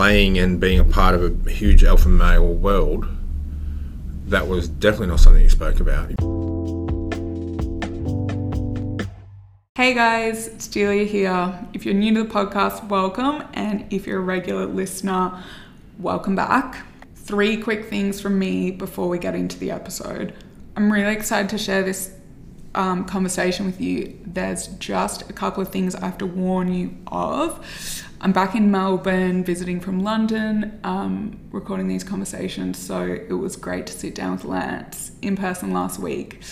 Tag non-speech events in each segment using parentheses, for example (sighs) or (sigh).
playing and being a part of a huge alpha male world, that was definitely not something you spoke about. Hey guys, it's Julia here. If you're new to the podcast, welcome. And if you're a regular listener, welcome back. Three quick things from me before we get into the episode. I'm really excited to share this um, conversation with you. There's just a couple of things I have to warn you of. I'm back in Melbourne visiting from London, um, recording these conversations. So it was great to sit down with Lance in person last week.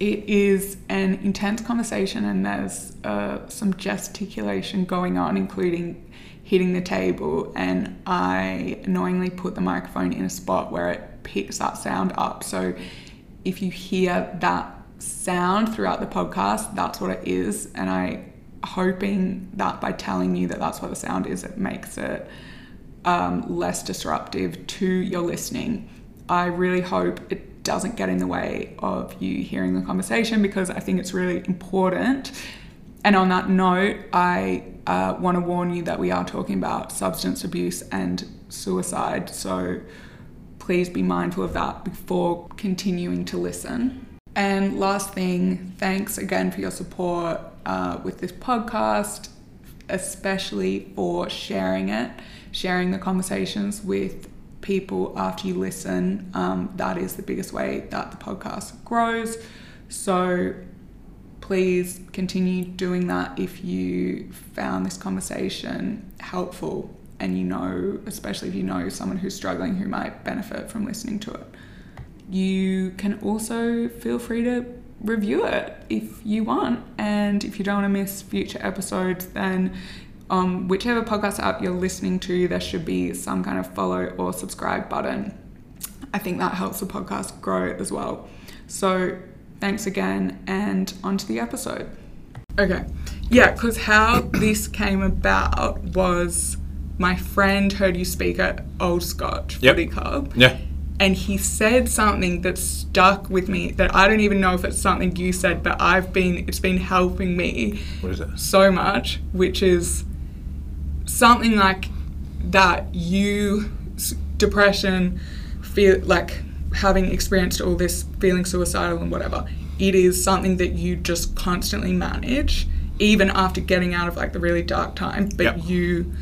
It is an intense conversation, and there's uh, some gesticulation going on, including hitting the table. And I knowingly put the microphone in a spot where it picks that sound up. So if you hear that sound throughout the podcast, that's what it is. And I hoping that by telling you that that's what the sound is, it makes it um, less disruptive to your listening. I really hope it doesn't get in the way of you hearing the conversation because I think it's really important. And on that note, I uh, want to warn you that we are talking about substance abuse and suicide. So please be mindful of that before continuing to listen. And last thing, thanks again for your support uh, with this podcast, especially for sharing it, sharing the conversations with people after you listen. Um, that is the biggest way that the podcast grows. So please continue doing that if you found this conversation helpful and you know, especially if you know someone who's struggling who might benefit from listening to it you can also feel free to review it if you want. And if you don't want to miss future episodes, then um, whichever podcast app you're listening to, there should be some kind of follow or subscribe button. I think that helps the podcast grow as well. So thanks again, and on to the episode. Okay. Yeah, because how this came about was my friend heard you speak at Old Scotch Yep. Footy Club Yeah. And he said something that stuck with me that I don't even know if it's something you said, but I've been it's been helping me What is it? so much, which is something like that you depression feel like having experienced all this feeling suicidal and whatever it is something that you just constantly manage even after getting out of like the really dark time but Yep. you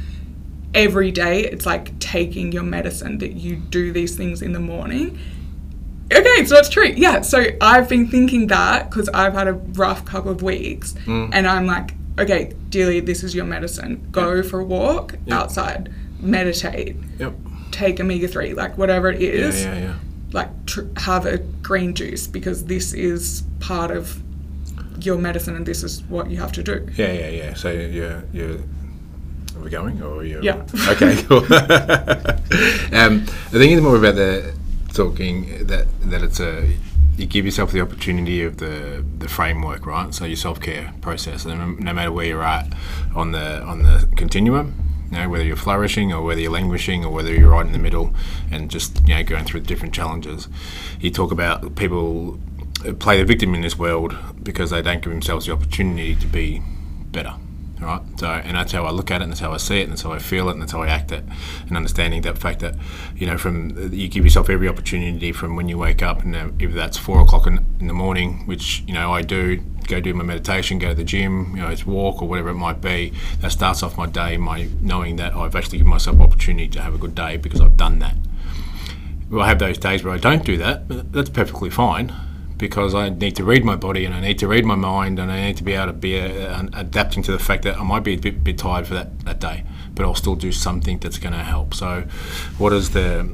every day it's like taking your medicine that you do these things in the morning okay so it's true yeah so i've been thinking that because i've had a rough couple of weeks mm. and i'm like okay dearly this is your medicine go for a walk Yeah. outside meditate Yep. take omega-3 like whatever it is. Yeah, yeah, yeah. like tr- have a green juice because this is part of your medicine and this is what you have to do Yeah, yeah, yeah. So you're, you're are we going or you? Yeah. (laughs) Okay, cool. (laughs) um, I think it's more about the talking that that it's a you give yourself the opportunity of the the framework, right? So your self care process, and no matter where you're at on the on the continuum. You know, whether you're flourishing or whether you're languishing or whether you're right in the middle and just you know going through different challenges. You talk about people play the victim in this world because they don't give themselves the opportunity to be better right? So, and that's how I look at it, and that's how I see it, and that's how I feel it, and that's how I act it, and understanding that fact that, you know, from you give yourself every opportunity from when you wake up, and uh, if that's four o'clock in, in the morning, which you know I do, go do my meditation, go to the gym, you know, it's walk or whatever it might be. That starts off my day, my knowing that I've actually given myself opportunity to have a good day because I've done that. Well, I have those days where I don't do that, but that's perfectly fine because I need to read my body and I need to read my mind and I need to be able to be uh, adapting to the fact that I might be a bit, bit tired for that, that day, but I'll still do something that's going to help. So, what is the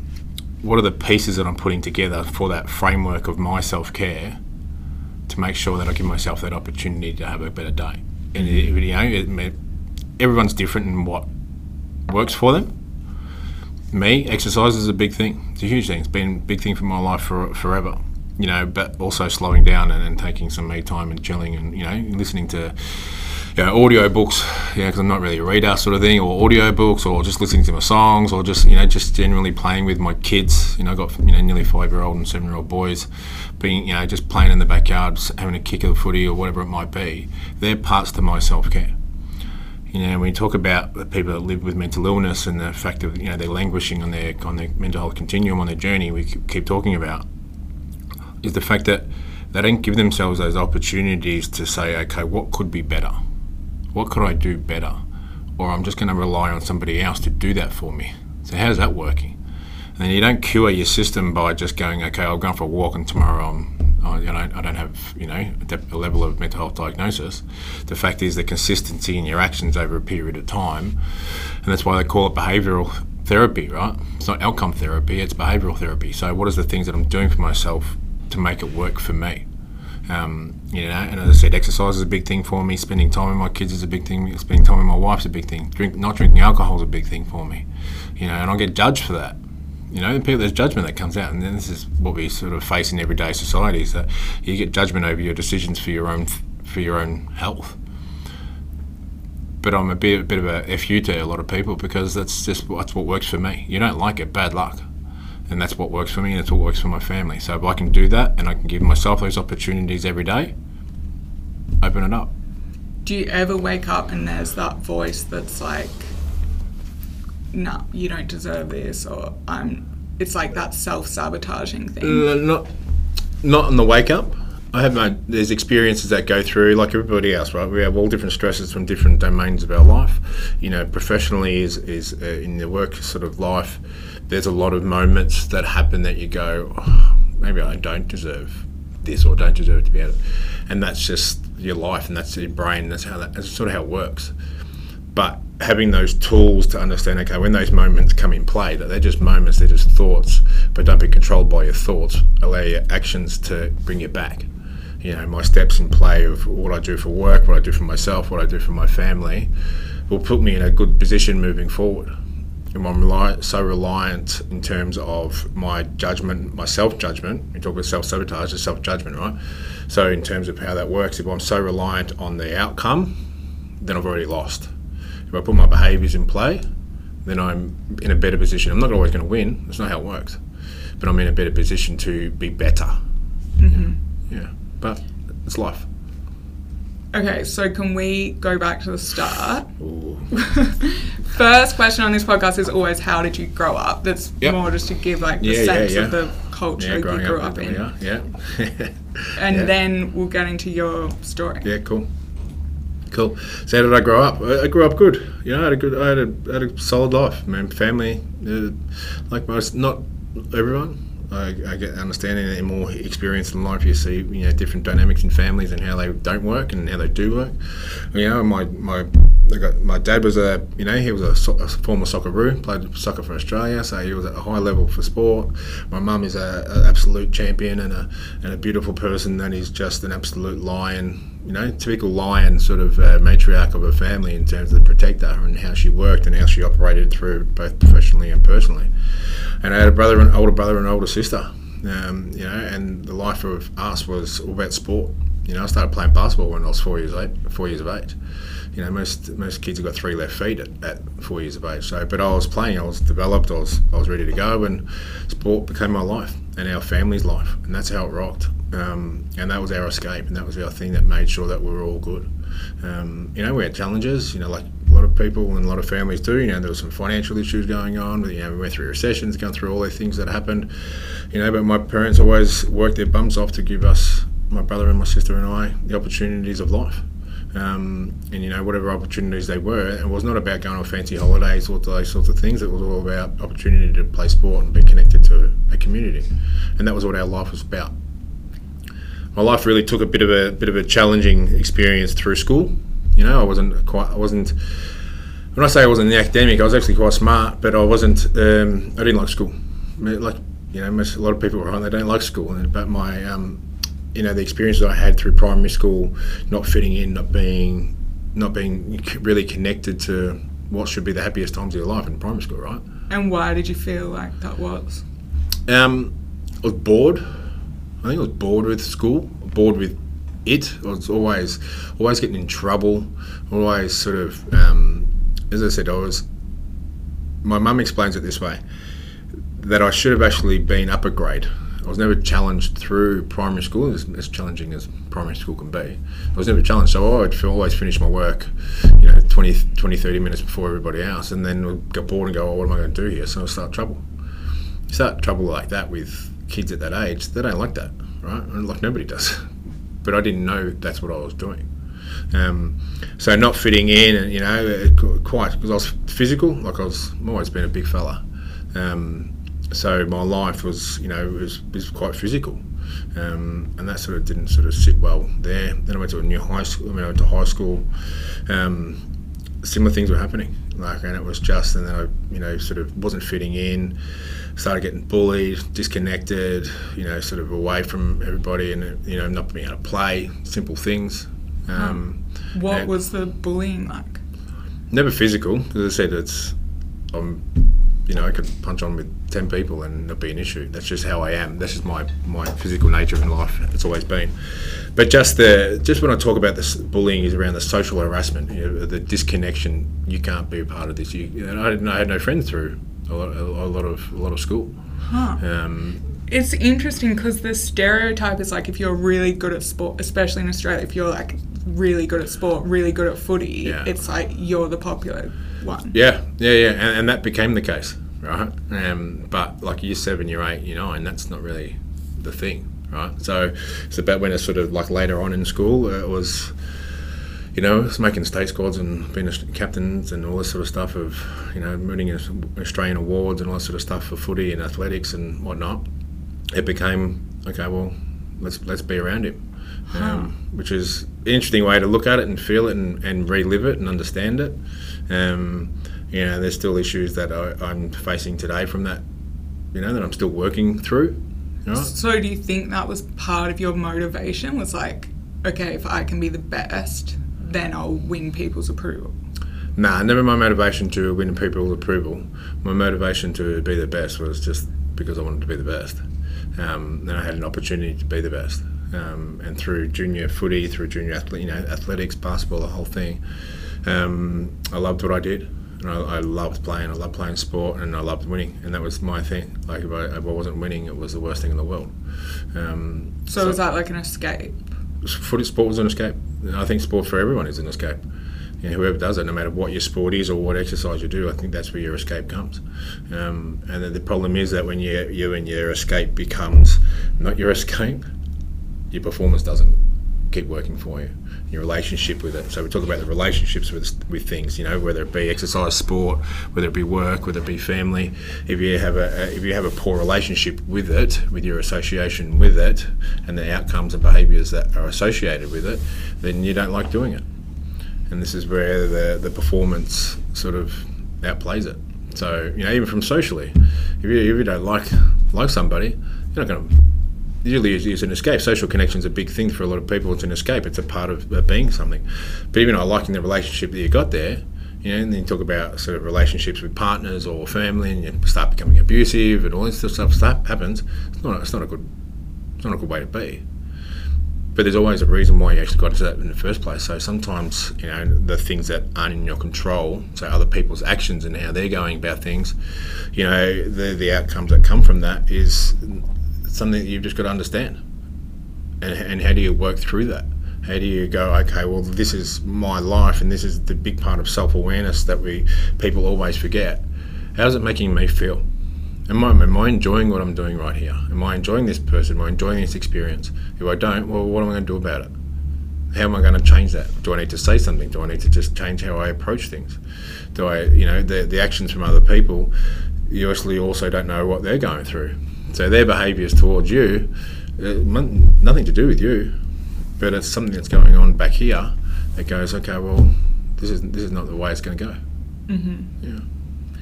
what are the pieces that I'm putting together for that framework of my self care to make sure that I give myself that opportunity to have a better day? And it, you know, it, everyone's different in what works for them me, exercise is a big thing. It's a huge thing. It's been a big thing for my life for forever. You know, but also slowing down and, and taking some me time and chilling and you know listening to you know audio books. Yeah, because I'm not really a reader sort of thing, or audio books, or just listening to my songs, or just you know just generally playing with my kids. You know, I've got you know nearly five year old and seven year old boys, being you know just playing in the backyard, having a kick of the footy or whatever it might be. They're parts to my self care You know, when you talk about the people that live with mental illness and the fact of you know they're languishing on their on their mental health continuum on their journey, we keep talking about is the fact that they don't give themselves those opportunities to say, okay, what could be better? What could I do better? Or I'm just going to rely on somebody else to do that for me. So how's that working? And you don't cure your system by just going, okay, I'll go for a walk and tomorrow I'm I, you know, I don't have you know a level of mental health diagnosis. The fact is the consistency in your actions over a period of time, and that's why they call it behavioural therapy, right? It's not outcome therapy; it's behavioural therapy. So, what is the things that I'm doing for myself to make it work for me? Um, you know, and as I said, exercise is a big thing for me. Spending time with my kids is a big thing. Spending time with my wife's a big thing. Drink, not drinking alcohol is a big thing for me. You know, and I get judged for that. You know, people, there's judgment that comes out, and then this is what we sort of face in everyday society: is that you get judgment over your decisions for your own for your own health. But I'm a bit, a bit of a fu to a lot of people because that's just that's what works for me. You don't like it, bad luck, and that's what works for me, and that's what works for my family. So if I can do that, and I can give myself those opportunities every day, open it up. Do you ever wake up and there's that voice that's like, no, you don't deserve this, or I'm. It's like that self sabotaging thing. Uh, not, not on the wake up. I have my there's experiences that go through like everybody else, right? We have all different stresses from different domains of our life. You know, professionally is is uh, in the work sort of life. There's a lot of moments that happen that you go, oh, maybe I don't deserve this or don't deserve to be able, and that's just your life and that's your brain. That's how that, that's sort of how it works. But having those tools to understand, okay, when those moments come in play, that they're just moments, they're just thoughts, but don't be controlled by your thoughts. Allow your actions to bring you back. You know, my steps in play of what I do for work, what I do for myself, what I do for my family, will put me in a good position moving forward. I'm so reliant in terms of my judgment, my self judgment. We talk about self sabotage, it's self judgment, right? So, in terms of how that works, if I'm so reliant on the outcome, then I've already lost if I put my behaviours in play, then I'm in a better position. I'm not always going to win. That's not how it works. But I'm in a better position to be better. Mm-hmm. Yeah. But it's life. Okay, so can we go back to the start? (laughs) First question on this podcast is always how did you grow up? That's yep. more just to give like the yeah, sense yeah, yeah. of the culture you grew up, up in. Yeah. (laughs) and then we'll get into your story. Yeah, cool. Cool. So how did I grow up? I grew up good. You know, I had a good, I had a, had a solid life. I mean, family, uh, like most, not everyone. I, I get understanding and more experience in life. You see, you know, different dynamics in families and how they don't work and how they do work. You know, my my my dad was a you know he was a, a former played soccer for Australia, so he was at a high level for sport. My mum is a, absolute champion and a and a beautiful person and is just an absolute lion you know, typical lion sort of uh, matriarch of her family in terms of the protector and how she worked and how she operated through both professionally and personally. And I had a brother, an older brother, and older sister. Um, you know, and the life of us was all about sport. You know, I started playing basketball when I was four years eight, four years of age. You know, most most kids have got three left feet at, at four years of age. So, but I was playing, I was developed, I was I was ready to go, and sport became my life and our family's life, and that's how it rocked. Um, and that was our escape, and that was our thing that made sure that we were all good. Um, you know, we had challenges, you know, like a lot of people and a lot of families do. You know, there was some financial issues going on. You know, we went through recessions, going through all the things that happened. You know, but my parents always worked their bums off to give us, my brother and my sister and I, the opportunities of life. Um, and you know whatever opportunities they were. It was not about going on fancy holidays or those sorts of things. It was all about opportunity to play sport and be connected to a community, and that was what our life was about my life really took a bit of a bit of a challenging experience through school. You know, I wasn't quite, I wasn't. When I say I wasn't the academic, I was actually quite smart, but I wasn't. Um, I didn't like school. Like you know, most, a lot of people around they don't like school, but my um, you know the experiences I had through primary school, not fitting in, not being, not being really connected to what should be the happiest times of your life in primary school, right? And why did you feel like that was? Um, I was bored. I think I was bored with school, bored with it. I was always, always getting in trouble. Always sort of, um, as I said, I was. My mum explains it this way: that I should have actually been up a grade. I was never challenged through primary school, as, as challenging as primary school can be. I was never challenged, so I'd always finish my work, you know, 20, 20 30 minutes before everybody else, and then get bored and go, oh, what am I going to do here? So I start trouble. You start trouble like that with kids at that age, they don't like that, right? Like nobody does. (laughs) But I didn't know that's what I was doing. Um, so not fitting in, and you know, quite because I was physical. Like I was, I've always been a big fella. Um, so my life was, you know, was, was quite physical, um, and that sort of didn't sort of sit well there. Then I went to a new high school. I mean, I went to high school. Um, similar things were happening, like, and it was just, and then I, you know, sort of wasn't fitting in. Started getting bullied, disconnected, you know, sort of away from everybody, and you know, not being able to play. Simple things. Um, What was the bullying like? Never physical. As I said, it's I'm you know, I could punch on with 10 people and not be an issue. That's just how I am. That's just my, my physical nature in life. It's always been. But just the just when I talk about this bullying is around the social harassment, you know, the disconnection. You can't be a part of this. You, know, I, didn't, I had no friends through a lot, a, lot of a lot of school. Huh. Um, It's interesting because the stereotype is like if you're really good at sport, especially in Australia, if you're like really good at sport, really good at footy, Yeah. it's like you're the popular one. Yeah, yeah, yeah, and, and that became the case, right? Um, but like year seven, year eight, year nine, that's not really the thing, right? So it's about when it's sort of like later on in school, it was, you know, making state squads and being a captains and all this sort of stuff of, you know, winning Australian awards and all that sort of stuff for footy and athletics and whatnot. It became okay. Well, let's let's be around him. Um, which is an interesting way to look at it and feel it and, and relive it and understand it. Um, you know, there's still issues that I, I'm facing today from that, you know, that I'm still working through. So do you think that was part of your motivation? Was like, okay, if I can be the best, then I'll win people's approval. Nah, never my motivation to win people's approval. My motivation to be the best was just because I wanted to be the best. Um, and I had an opportunity to be the best. Um, and through junior footy, through junior athlete, you know, athletics, basketball, the whole thing, um, I loved what I did. And I, I loved playing. I loved playing sport, and I loved winning. And that was my thing. Like if I, if I wasn't winning, it was the worst thing in the world. Um, So, was that like an escape? Footy sport was an escape. I think sport for everyone is an escape. You know, whoever does it, no matter what your sport is or what exercise you do, I think that's where your escape comes. Um, and the problem is that when you, you and your escape becomes not your (laughs) escape, your performance doesn't keep working for you. Your relationship with it. So we talk about the relationships with with things. You know, whether it be exercise, sport, whether it be work, whether it be family. If you have a, if you have a poor relationship with it, with your association with it, and the outcomes and behaviours that are associated with it, then you don't like doing it. And this is where the the performance sort of outplays it. So you know, even from socially, if you, if you don't like like somebody, you're not going to usually is, it's an escape. Social connection's a big thing for a lot of people. It's an escape. It's a part of being something. But even not liking the relationship that you got there, you know, and then you talk about sort of relationships with partners or family, and you start becoming abusive, and all this of stuff happens. It's not. It's not a good. It's not a good way to be. But there's always a reason why you actually got into that in the first place. So sometimes, you know, the things that aren't in your control, so other people's actions and how they're going about things, you know, the the outcomes that come from that is something that you've just got to understand. And, and how do you work through that? How do you go, okay, well, this is my life and this is the big part of self awareness that we people always forget. How's it making me feel? Am I, am I enjoying what I'm doing right here? Am I enjoying this person? Am I enjoying this experience? If I don't, well, what am I going to do about it? How am I going to change that? Do I need to say something? Do I need to just change how I approach things? Do I, you know, the, the actions from other people, you actually also don't know what they're going through. So their behaviours towards you, uh, nothing to do with you, but it's something that's going on back here that goes, okay, well, this is this is not the way it's going to go. hmm Yeah.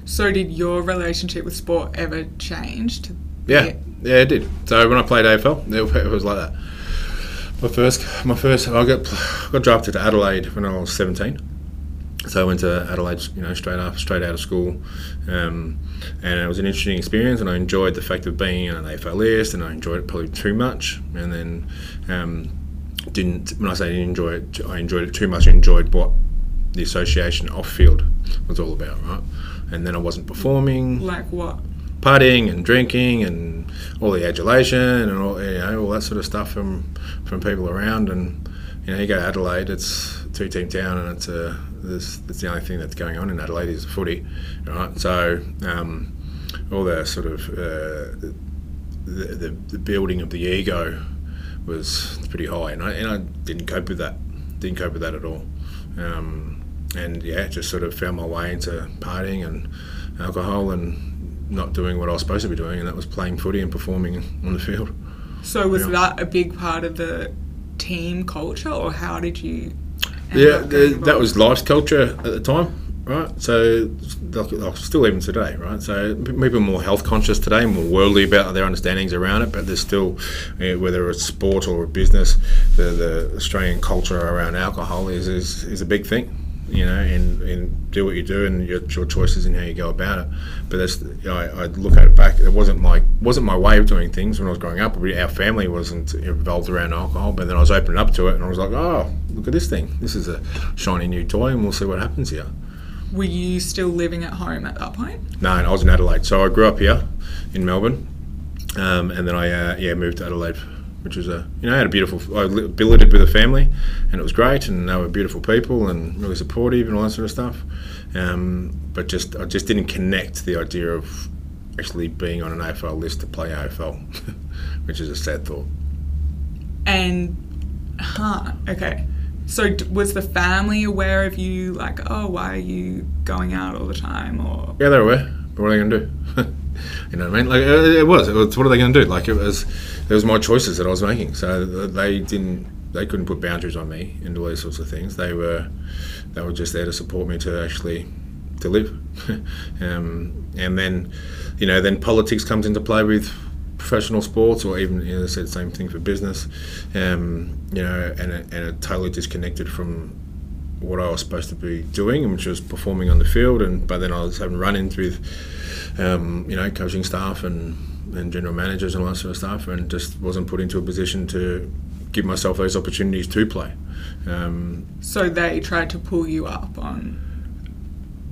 So did your relationship with sport ever change? To Yeah, yeah, it did. So when I played AFL, it (laughs) it was like that. My first, my first, I got got drafted to Adelaide when I was seventeen. So I went to Adelaide, you know, straight up, straight out of school, um, and it was an interesting experience. And I enjoyed the fact of being on an AFL list, and I enjoyed it probably too much. And then um, didn't when I say didn't enjoy it, I enjoyed it too much. I enjoyed what the association off field was all about, right? And then I wasn't performing. Like what? partying and drinking and all the adulation and all you know all that sort of stuff from from people around. And you know, you go to Adelaide, it's a two team town, and it's a this, that's the only thing that's going on in Adelaide is footy, right? So um, all the sort of uh, the, the, the building of the ego was pretty high, and I, and I didn't cope with that. Didn't cope with that at all. Um, and yeah, just sort of found my way into partying and alcohol and not doing what I was supposed to be doing, and that was playing footy and performing on the field. So was Yeah. that a big part of the team culture, or how did you? Yeah, the, that was life's culture at the time, right? So, still even today, right? So, people are more health conscious today, more worldly about their understandings around it, but there's still, whether it's sport or business, the, the Australian culture around alcohol is, is, is a big thing. You know, and, and do what you do, and your, your choices and how you go about it. But that's I, I look at it back. It wasn't my wasn't my way of doing things when I was growing up. Our family wasn't involved around alcohol, but then I was opening up to it, and I was like, oh, look at this thing. This is a shiny new toy, and we'll see what happens here. Were you still living at home at that point? No, I was in Adelaide, so I grew up here in Melbourne, um, and then I uh, yeah moved to Adelaide, which was a you know I had a beautiful. I billeted with a family, and it was great, and they were beautiful people and really supportive and all that sort of stuff. Um, but just I just didn't connect the idea of actually being on an AFL list to play AFL, (laughs) which is a sad thought. And, huh, okay. So d- was the family aware of you? Like, oh, why are you going out all the time? Or Yeah, they were. aware. But what are they going to do? (laughs) you know what I mean? Like uh, it was. It was. What are they going to do? Like it was. It was my choices that I was making. So they didn't. They couldn't put boundaries on me and all these sorts of things. They were. They were just there to support me to actually to live. (laughs) um, and then, you know, then politics comes into play with professional sports, or even you know, said the same thing for business. Um, you know, and it, and it totally disconnected from what I was supposed to be doing, which was performing on the field. And but then I was having run-ins with, um, you know, coaching staff and, and general managers and all that sort of stuff, and just wasn't put into a position to give myself those opportunities to play. Um, so they tried to pull you up on.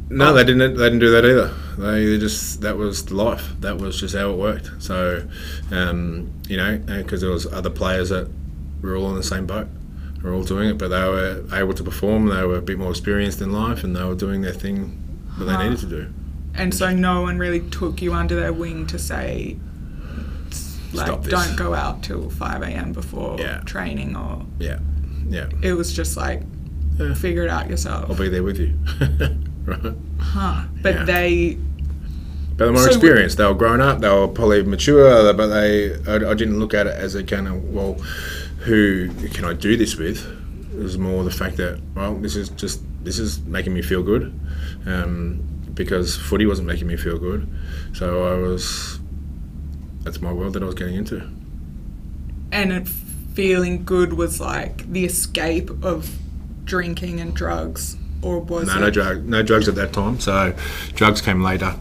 no, they didn't. They didn't do that either. They, they just that was life. That was just how it worked. So, um, you know, because there was other players that were all in the same boat. Were all doing it, but they were able to perform. They were a bit more experienced in life, and they were doing their thing that they Huh. needed to do. And so no one really took you under their wing to say, like, don't go out till 5 a.m. before Yeah. training, or Yeah, yeah. it was just like, Yeah. figure it out yourself. I'll be there with you. (laughs) right. Huh. But Yeah. they, But they're more So- experienced. They were grown up. They were probably mature. But they, I, I didn't look at it as a kind of well, who can I do this with? It was more the fact that well, this is just this is making me feel good, um, because footy wasn't making me feel good. So I was. That's my world that I was getting into. and it feeling good was like the escape of drinking and drugs, or was No, it? no drug, no drugs at that time. So drugs came later.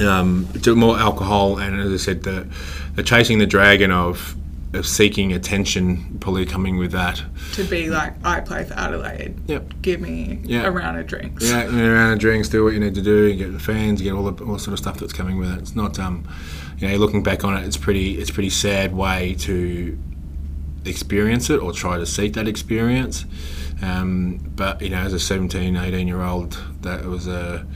Um, more alcohol, and as I said, the, the chasing the dragon of of seeking attention, probably coming with that. to be like, I play for Adelaide. Yep. Give me Yeah. a round of drinks. Yeah, and around the drinks, do what you need to do, get the fans, get all the all sort of stuff that's coming with it. It's not, um, you know, looking back on it, it's pretty, it's a pretty sad way to experience it or try to seek that experience. Um, but you know, as a 17, 18 year old, that was a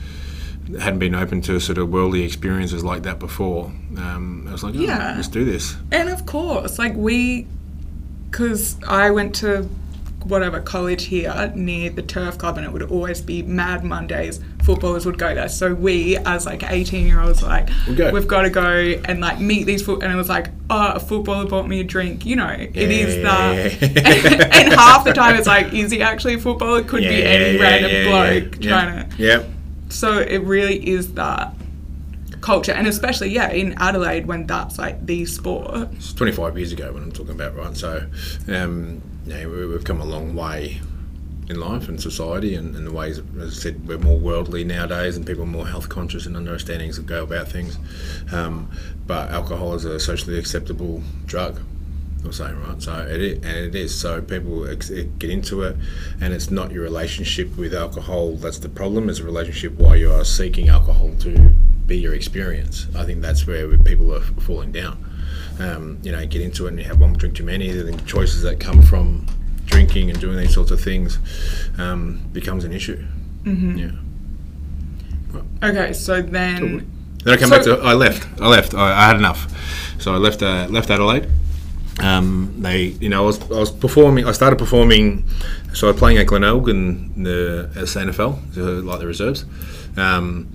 hadn't been open to sort of worldly experiences like that before. Um, I was like, oh, Yeah. let's do this. And of course, like we, because I went to whatever college here near the turf club and it would always be mad mondays footballers would go there so we as like 18 year olds like We'll go. we've got to go and like meet these foot and it was like oh a footballer bought me a drink you know it is Yeah. that (laughs) and half the time it's like is he actually a footballer It could be any random bloke yeah, trying to yeah. So it really is that culture and especially yeah in adelaide when that's like the sport It's 25 years ago when I'm talking about, right? So, um, we- we've come a long way in life and society, and, and the ways, as I said, we're more worldly nowadays, and people are more health conscious and understandings that go about things. Um, but alcohol is a socially acceptable drug. I'm saying right, so it is, and it is. So people ex- get into it, and it's not your relationship with alcohol that's the problem. It's a relationship why you are seeking alcohol to be your experience. I think that's where people are falling down. Um, you know, get into it and you have one drink too many. The choices that come from drinking and doing these sorts of things um, becomes an issue. Mm-hmm. Yeah. Okay, so then. Then I came So- back to. I left. I left. I, I had enough. So I left. Uh, left Adelaide. Um, they, you know, I was, I was performing. I started performing. So I was playing at Glenelg in the SANFL, so like the reserves, um,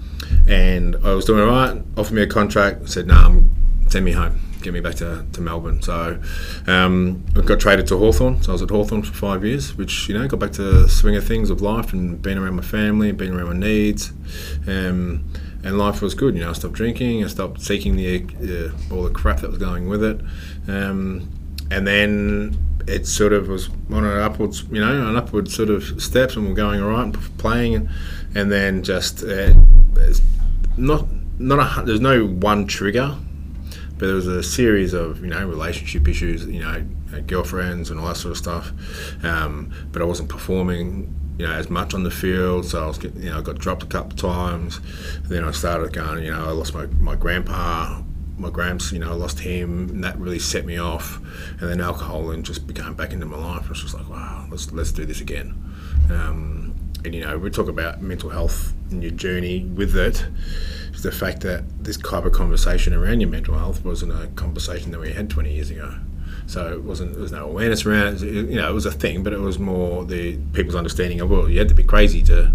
and I was doing all right. Offered me a contract. Said, "No, nah, send me home. Get me back to, to Melbourne." So um, I got traded to Hawthorn. So I was at Hawthorn for five years, which you know got back to the swing of things of life and being around my family, being around my needs. Um, and life was good. You know, I stopped drinking. I stopped seeking the uh, all the crap that was going with it, um, and then it sort of was on an upwards, you know, an upward sort of steps, and we're going all right, and playing, and, then just uh, not not a, there's no one trigger, but there was a series of you know relationship issues, you know, uh, girlfriends and all that sort of stuff, um, but I wasn't performing you know, as much on the field. So I was, you know, I got dropped a couple of times. then I started going, you know, I lost my, my grandpa, my gramps, you know, I lost him, and that really set me off. And then alcohol and just became back into my life. I was just like, wow, let's let's do this again. Um, and you know, we talk about mental health and your journey with it. The fact that this type of conversation around your mental health wasn't a conversation that we had 20 years ago. So it wasn't. There was no awareness around it. You know, it was a thing, but it was more the people's understanding of well, you had to be crazy to,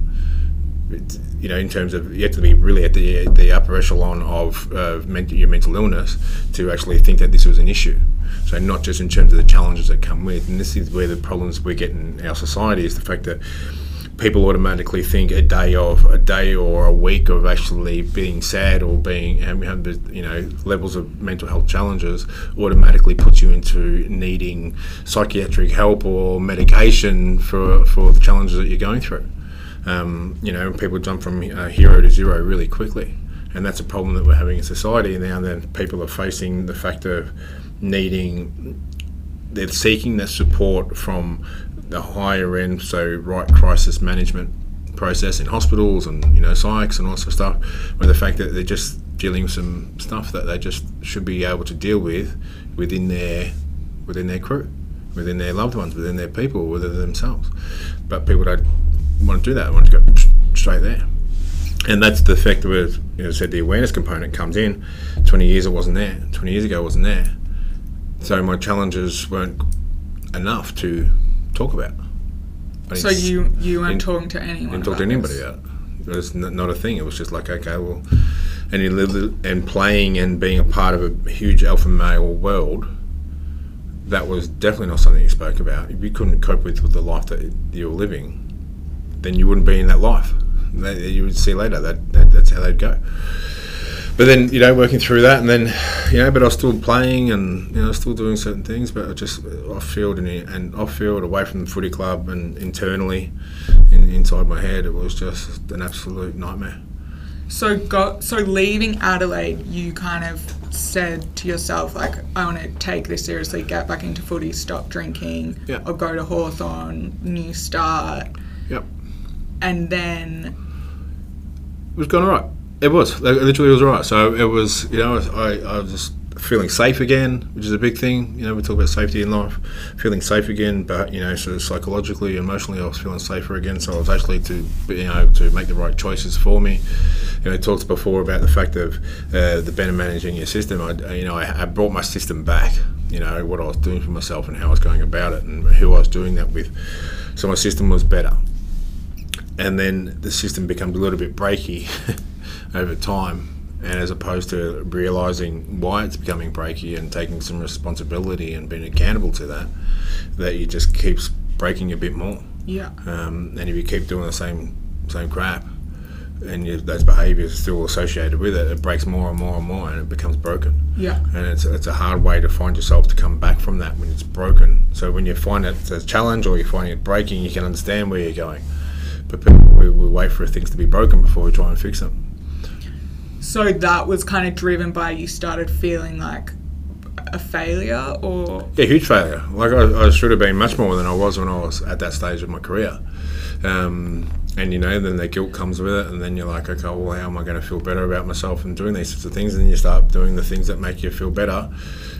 you know, in terms of you had to be really at the the upper echelon of uh, your mental illness to actually think that this was an issue. So not just in terms of the challenges that come with, and this is where the problems we get in our society is the fact that people automatically think a day of a day or a week of actually being sad or being you know levels of mental health challenges automatically puts you into needing psychiatric help or medication for for the challenges that you're going through. Um, you know, people jump from uh, hero to zero really quickly, and that's a problem that we're having in society now. That people are facing the fact of needing they're seeking that support from the higher end, so right crisis management process in hospitals and you know psychs and all sorts of stuff, with the fact that they're just dealing with some stuff that they just should be able to deal with within their within their crew, within their loved ones, within their people, within themselves. But people don't want to do that. They want to go straight there. And that's the fact where, you know, said the awareness component comes in. 20 years it wasn't there. 20 years ago it wasn't there. So my challenges weren't enough to talk about. I So you you weren't talking to anyone. didn't talk to anybody this? about it. It was n- not a thing. It was just like, okay, well, and, and playing and being a part of a huge alpha male world, that was definitely not something you spoke about. If you couldn't cope with, with the life that you were living, then you wouldn't be in that life. That, you would see later that, that that's how they'd go. But then, you know, working through that, and then, you know, but I was still playing and, you know, still doing certain things, but I just off field and, and off field, away from the footy club and internally, in, inside my head, it was just an absolute nightmare. So got so leaving Adelaide, you kind of said to yourself like, I want to take this seriously, get back into footy, stop drinking, or go to Hawthorn, new start, Yep. and then It was going all right. It was. Like, literally, was right. So it was, you know, I, I was just feeling safe again, which is a big thing. You know, we talk about safety in life, feeling safe again, but, you know, sort of psychologically, emotionally, I was feeling safer again. So I was actually to, you know, to make the right choices for me. You know, I talked before about the fact of uh, the better managing your system. I, you know, I, I brought my system back, you know, what I was doing for myself and how I was going about it and who I was doing that with. So my system was better and then the system becomes a little bit breaky (laughs) over time. And as opposed to realizing why it's becoming breaky and taking some responsibility and being accountable to that, that you just keeps breaking a bit more. yeah, Um, and if you keep doing the same same crap, and you, those behaviours are still associated with it, it breaks more and more and more, and it becomes broken yeah, and it's, it's a hard way to find yourself to come back from that when it's broken. So when you find it a challenge or you find it breaking, you can understand where you're going. But people, we, we wait for things to be broken before we try and fix them. So that was kind of driven by you started feeling like a failure, or Yeah, huge failure. Like I, I should have been much more than I was when I was at that stage of my career. Um, and you know, then the guilt comes with it, and then you're like, okay, well, how am I going to feel better about myself and doing these sorts of things? And then you start doing the things that make you feel better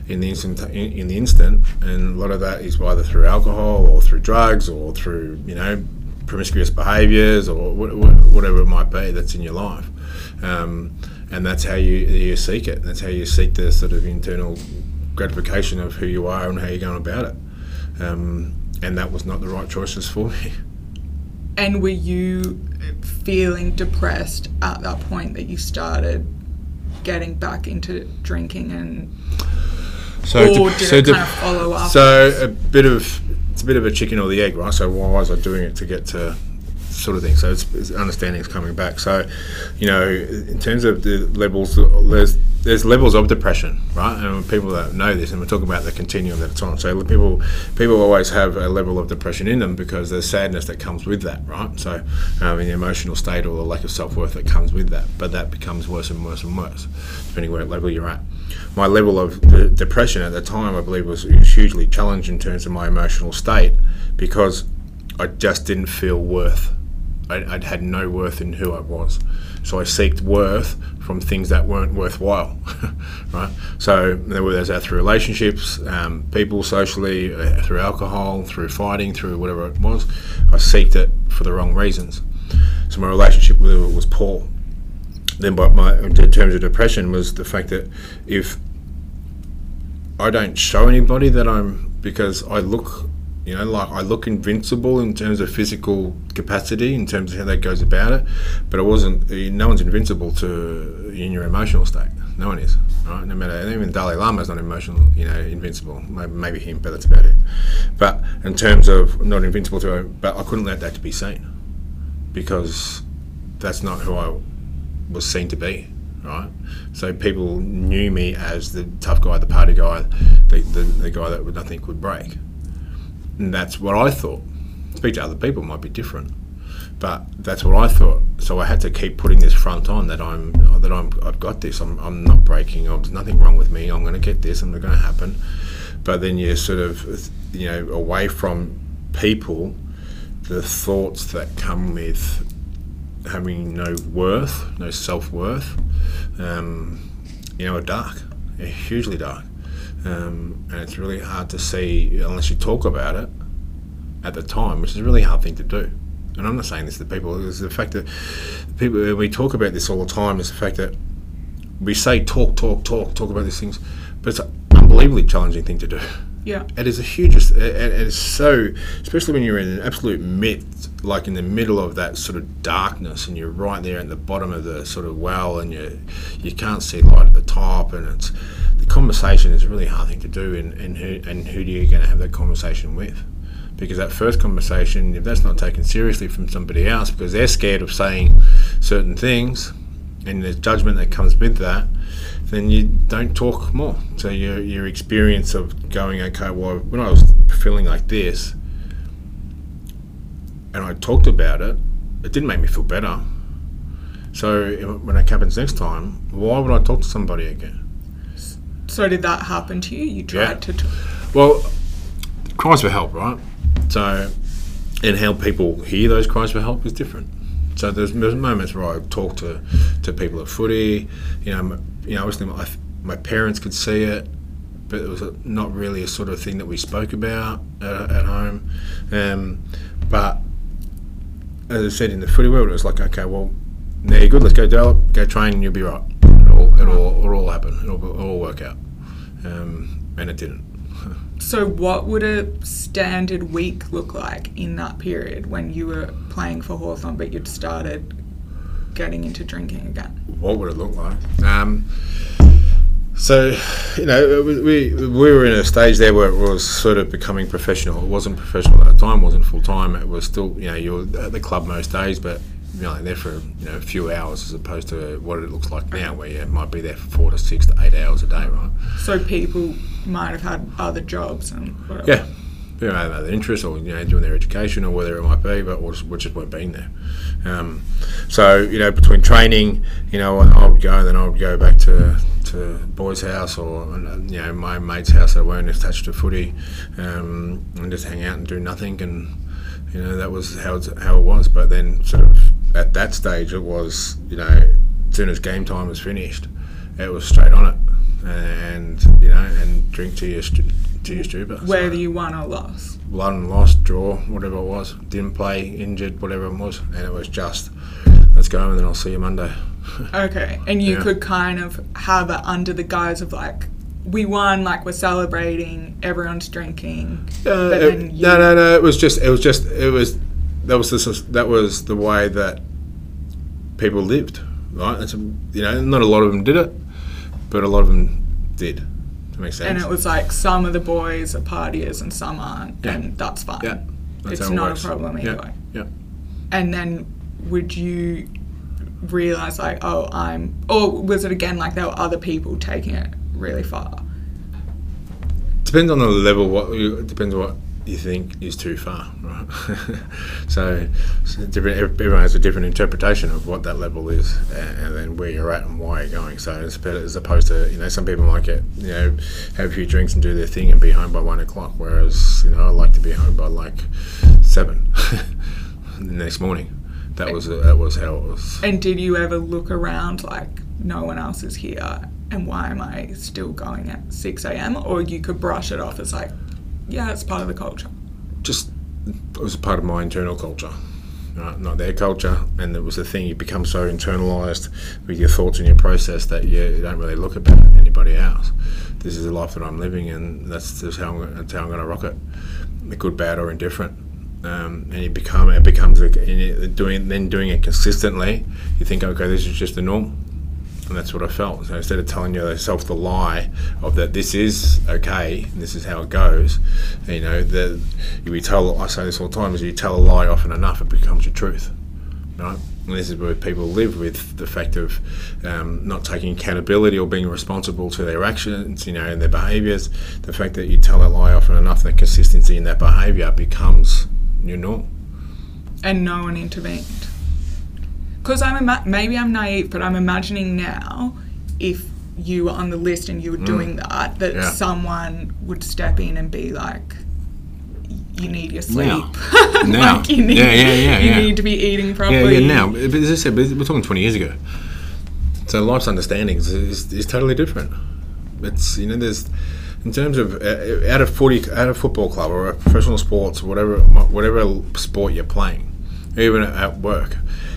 in the instant. In, in the instant, and a lot of that is either through alcohol or through drugs or through you know promiscuous behaviours or whatever it might be that's in your life. Um, and that's how you, you seek it. That's how you seek the sort of internal gratification of who you are and how you're going about it. Um, and that was not the right choices for me. And were you feeling depressed at that point that you started getting back into drinking and so or did so it kind of follow up? So a bit of it's a bit of a chicken or the egg, right? So why was I doing it to get to sort of thing? So it's, it's understanding is coming back. So you know, in terms of the levels, there's there's levels of depression, right? And people that know this, and we're talking about the continuum that it's on. So people people always have a level of depression in them because there's sadness that comes with that, right? So um, in the emotional state or the lack of self worth that comes with that, but that becomes worse and worse and worse depending what level you're at. My level of de- depression at the time, I believe, was hugely challenged in terms of my emotional state because I just didn't feel worth. I, I'd had no worth in who I was. So I seeked worth from things that weren't worthwhile, (laughs) right? So there whether that's through relationships, um, people socially, uh, through alcohol, through fighting, through whatever it was, I seeked it for the wrong reasons. So my relationship with it was poor. Then, but my in terms of depression was the fact that if I don't show anybody that I'm because I look you know, like I look invincible in terms of physical capacity, in terms of how that goes about it, but I wasn't. No one's invincible to in your emotional state. No one is, right? No matter even Dalai Lama is not emotional, you know, invincible. Maybe him, but that's about it. But in terms of not invincible to, but I couldn't let that to be seen because that's not who I was seen to be right? So people knew me as the tough guy, the party guy, the, the, the guy that nothing could break. And that's what I thought. Speak to other people might be different, but that's what I thought. So I had to keep putting this front on that I'm that I'm I've got this. I'm, I'm not breaking. Up there's nothing wrong with me. I'm going to get this. and it's going to happen. But then you're sort of you know away from people, the thoughts that come with having no worth, no self worth, um, you know, are dark. They're hugely dark. Um, and it's really hard to see unless you talk about it at the time, which is a really hard thing to do. And I'm not saying this to people. It's the fact that people we talk about this all the time. Is the fact that we say talk, talk, talk, talk about these things, but it's an unbelievably challenging thing to do. Yeah, it is a huge. It is so, especially when you're in an absolute midst, like in the middle of that sort of darkness, and you're right there at the bottom of the sort of well, and you you can't see light at the top, and it's the conversation is a really hard thing to do, and, and who and who do you going to have that conversation with? Because that first conversation, if that's not taken seriously from somebody else, because they're scared of saying certain things, and the judgment that comes with that, then you don't talk more. So your your experience of going, okay, well, when I was feeling like this, and I talked about it, it didn't make me feel better. So when it happens next time, why would I talk to somebody again? So did that happen to you? You tried yeah. to. T- well, cries for help, right? So, and how people hear those cries for help is different. So there's, there's moments where I talk to, to people at footy. You know, you know, obviously my, my parents could see it, but it was not really a sort of thing that we spoke about at, at home. Um, but as I said in the footy world, it was like, okay, well, now you're good. Let's go develop, go train, and you'll be right. It'll, it'll, it'll all happen. It'll, it'll all work out um, and it didn't. so, what would a standard week look like in that period when you were playing for Hawthorn but you'd started getting into drinking again? What would it look like? Um, so, you know, we, we were in a stage there where it was sort of becoming professional. It wasn't professional at the time, wasn't full time. It was still, you know, you were at the club most days, but you know, there for you know a few hours as opposed to what it looks like now, where you might be there for four to six to eight hours a day, right? So people might have had other jobs and whatever. Yeah, might have other interests or you know doing their education or whatever it might be, but or just, just weren't being there. Um, so you know, between training, you know, I would go and then I would go back to to boys' house or you know my mate's house that weren't attached to footy, um, and just hang out and do nothing and You know, that was how it's, how it was. But then, sort of at that stage, it was you know, as soon as game time was finished, it was straight on it, and you know, and drink to your stu- your stupor. Whether you won or lost. won, lost, draw, whatever it was, didn't play, injured, whatever it was, and it was just let's go, and then I'll see you Monday. (laughs) Okay, and you Yeah. could kind of have it under the guise of like, we won, like we're celebrating, everyone's drinking. Uh, but it- then you, no, no, no. It was just, it was just, it was that was the that was the way that people lived, right? It's a, you know, not a lot of them did it, but a lot of them did. Makes sense. And it was like some of the boys are partiers and some aren't, Yeah. and that's fine. yeah, that's it's not works. a problem either way. Yeah, yeah. And then would you realize like, oh, I'm, or was it again like there were other people taking it really far? Depends on the level. What you, depends on what you think is too far, right? (laughs) so, so. Everyone has a different interpretation of what that level is, and, and then where you're at and why you're going. So it's better as opposed to you know some people like it, you know, have a few drinks and do their thing and be home by one o'clock. Whereas you know I like to be home by like seven (laughs) the next morning. That was that was how it was. And did you ever look around like no one else is here and why am I still going at 6 a.m.? Or you could brush it off as like, yeah, it's part of the culture. just it was part of my internal culture, right? not their culture. And it was the thing you become so internalized with your thoughts and your process that you, don't really look at anybody else. This is the life that I'm living, and that's just how I'm, that's how I'm going to rock it, good, bad, or indifferent. Um, and you become it becomes a, doing then doing it consistently. You think, okay, this is just the norm. And that's what I felt. So instead of telling yourself the lie of that this is okay this is how it goes, you know, the you tell I say this all the time is you tell a lie often enough, it becomes your truth, right? And this is where people live with the fact of um, not taking accountability or being responsible to their actions, you know, and their behaviours. The fact that you tell a lie often enough, the consistency in that behaviour becomes your norm. And no one intervened. Because I'm ima- maybe I'm naive, but I'm imagining now if you were on the list and you were doing that, that Mm. Yeah. someone would step in and be like, you need your sleep. Now. (laughs) Now. like you need, Yeah, yeah, yeah, you yeah. need to be eating properly. yeah. Now, but as I said, we're talking 20 years ago. So life's understanding is, is, is totally different. It's you know there's in terms of uh, out of 40 out of football club or professional sports whatever whatever sport you're playing, even at work,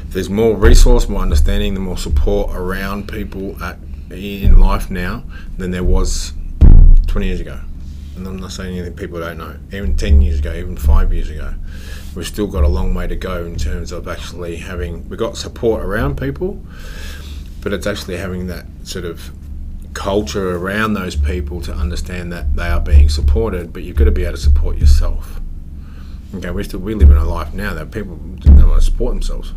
there's more resource, more understanding, the more support around people at, in life now than there was 20 years ago. And I'm not saying anything people don't know. Even 10 years ago, even five years ago, we've still got a long way to go in terms of actually having, we've got support around people, but it's actually having that sort of culture around those people to understand that they are being supported, but you've got to be able to support yourself. Okay, we still we live in a life now that people don't want to support themselves.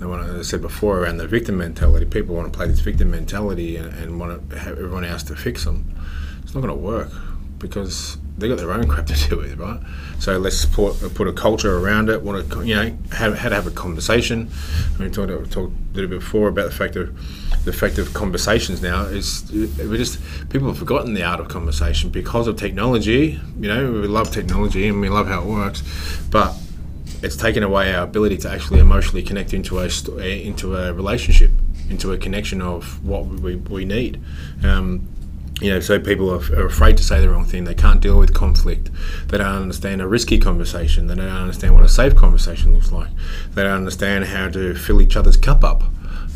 To, as I said before, around the victim mentality. People want to play this victim mentality and, and want to have everyone else to fix them. It's not going to work because they got their own crap to (laughs) deal with, right? So let's support, put a culture around it. Want to, you know, have, how to have a conversation. We talked, talked a little bit before about the fact of the fact of conversations now is we just people have forgotten the art of conversation because of technology. You know, we love technology and we love how it works, but it's taken away our ability to actually emotionally connect into a st- into a relationship, into a connection of what we, we need. Um, you know, so people are, are afraid to say the wrong thing. They can't deal with conflict. They don't understand a risky conversation. They don't understand what a safe conversation looks like. They don't understand how to fill each other's cup up.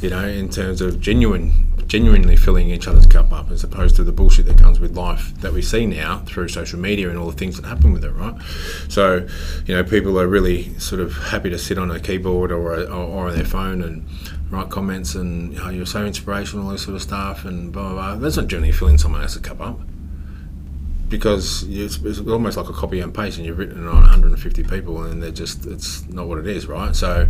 You know, in terms of genuine, genuinely filling each other's cup up, as opposed to the bullshit that comes with life that we see now through social media and all the things that happen with it, right? So, you know, people are really sort of happy to sit on a keyboard or, or, on their phone and write comments and you're so inspirational, all this sort of stuff, and blah, blah, blah. That's not generally filling someone else's cup up because it's, it's almost like a copy and paste and you've written it on 150 people and they're just, it's not what it is, right? So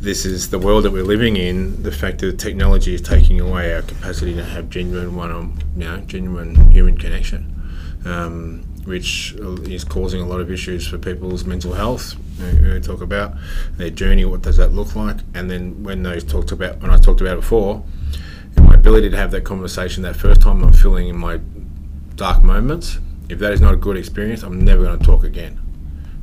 this is the world that we're living in. The fact that technology is taking away our capacity to have genuine one on, you know, genuine human connection. Um, which is causing a lot of issues for people's mental health. We talk about their journey, what does that look like, and then when those talked about, when I talked about it before, my ability to have that conversation that first time I'm feeling in my dark moments, if that is not a good experience, I'm never going to talk again.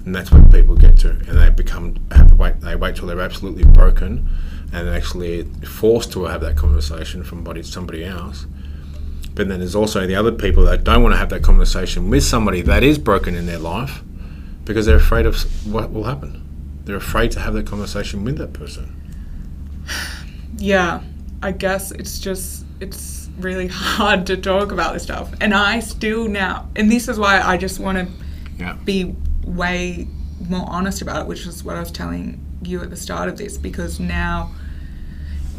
and that's what people get to, and they become wait. They wait till they're absolutely broken, and actually forced to have that conversation from body somebody else. But then there's also the other people that don't want to have that conversation with somebody that is broken in their life because they're afraid of what will happen. They're afraid to have that conversation with that person. (sighs) Yeah, I guess it's just it's really (laughs) hard to talk about this stuff, and I still now, and this is why I just want to Yeah. be way more honest about it, which is what I was telling you at the start of this, because now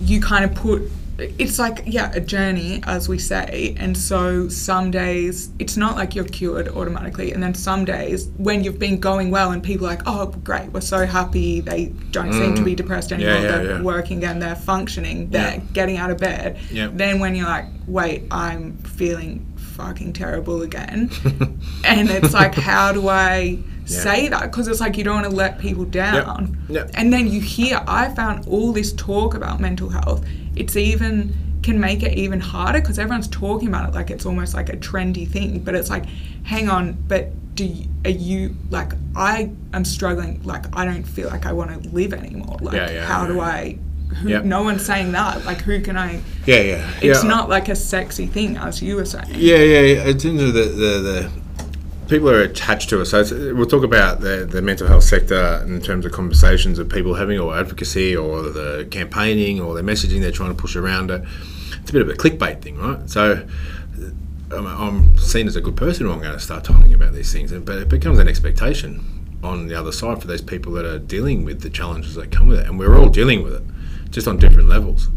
you kind of put it's like yeah a journey as we say and so some days it's not like you're cured automatically and then some days when you've been going well and people are like oh great we're so happy they don't seem to be depressed anymore Mm. yeah, they're yeah. working and they're functioning they're Yeah. getting out of bed Yeah. then when you're like wait i'm feeling fucking terrible again. (laughs) And it's like how do i say that? Because it's like you don't want to let people down. Yep. and then you hear i found all this talk about mental health. It's even can make it even harder because everyone's talking about it like it's almost like a trendy thing. But it's like hang on but do you, are you like i am struggling like i don't feel like i want to live anymore. Like Yeah, yeah, how do i who, no one's saying that like who can i Yeah, yeah. it's yeah. not like a sexy thing as you were saying Yeah, yeah. yeah. In terms of the, the, the people are attached to it. So it's, we'll talk about the, the mental health sector in terms of conversations of people having or advocacy or the campaigning or the messaging they're trying to push around it. It's a bit of a clickbait thing, right? So I'm, I'm seen as a good person when I'm going to start talking about these things, but it becomes an expectation on the other side for those people that are dealing with the challenges that come with it, and we're all dealing with it, just on different levels.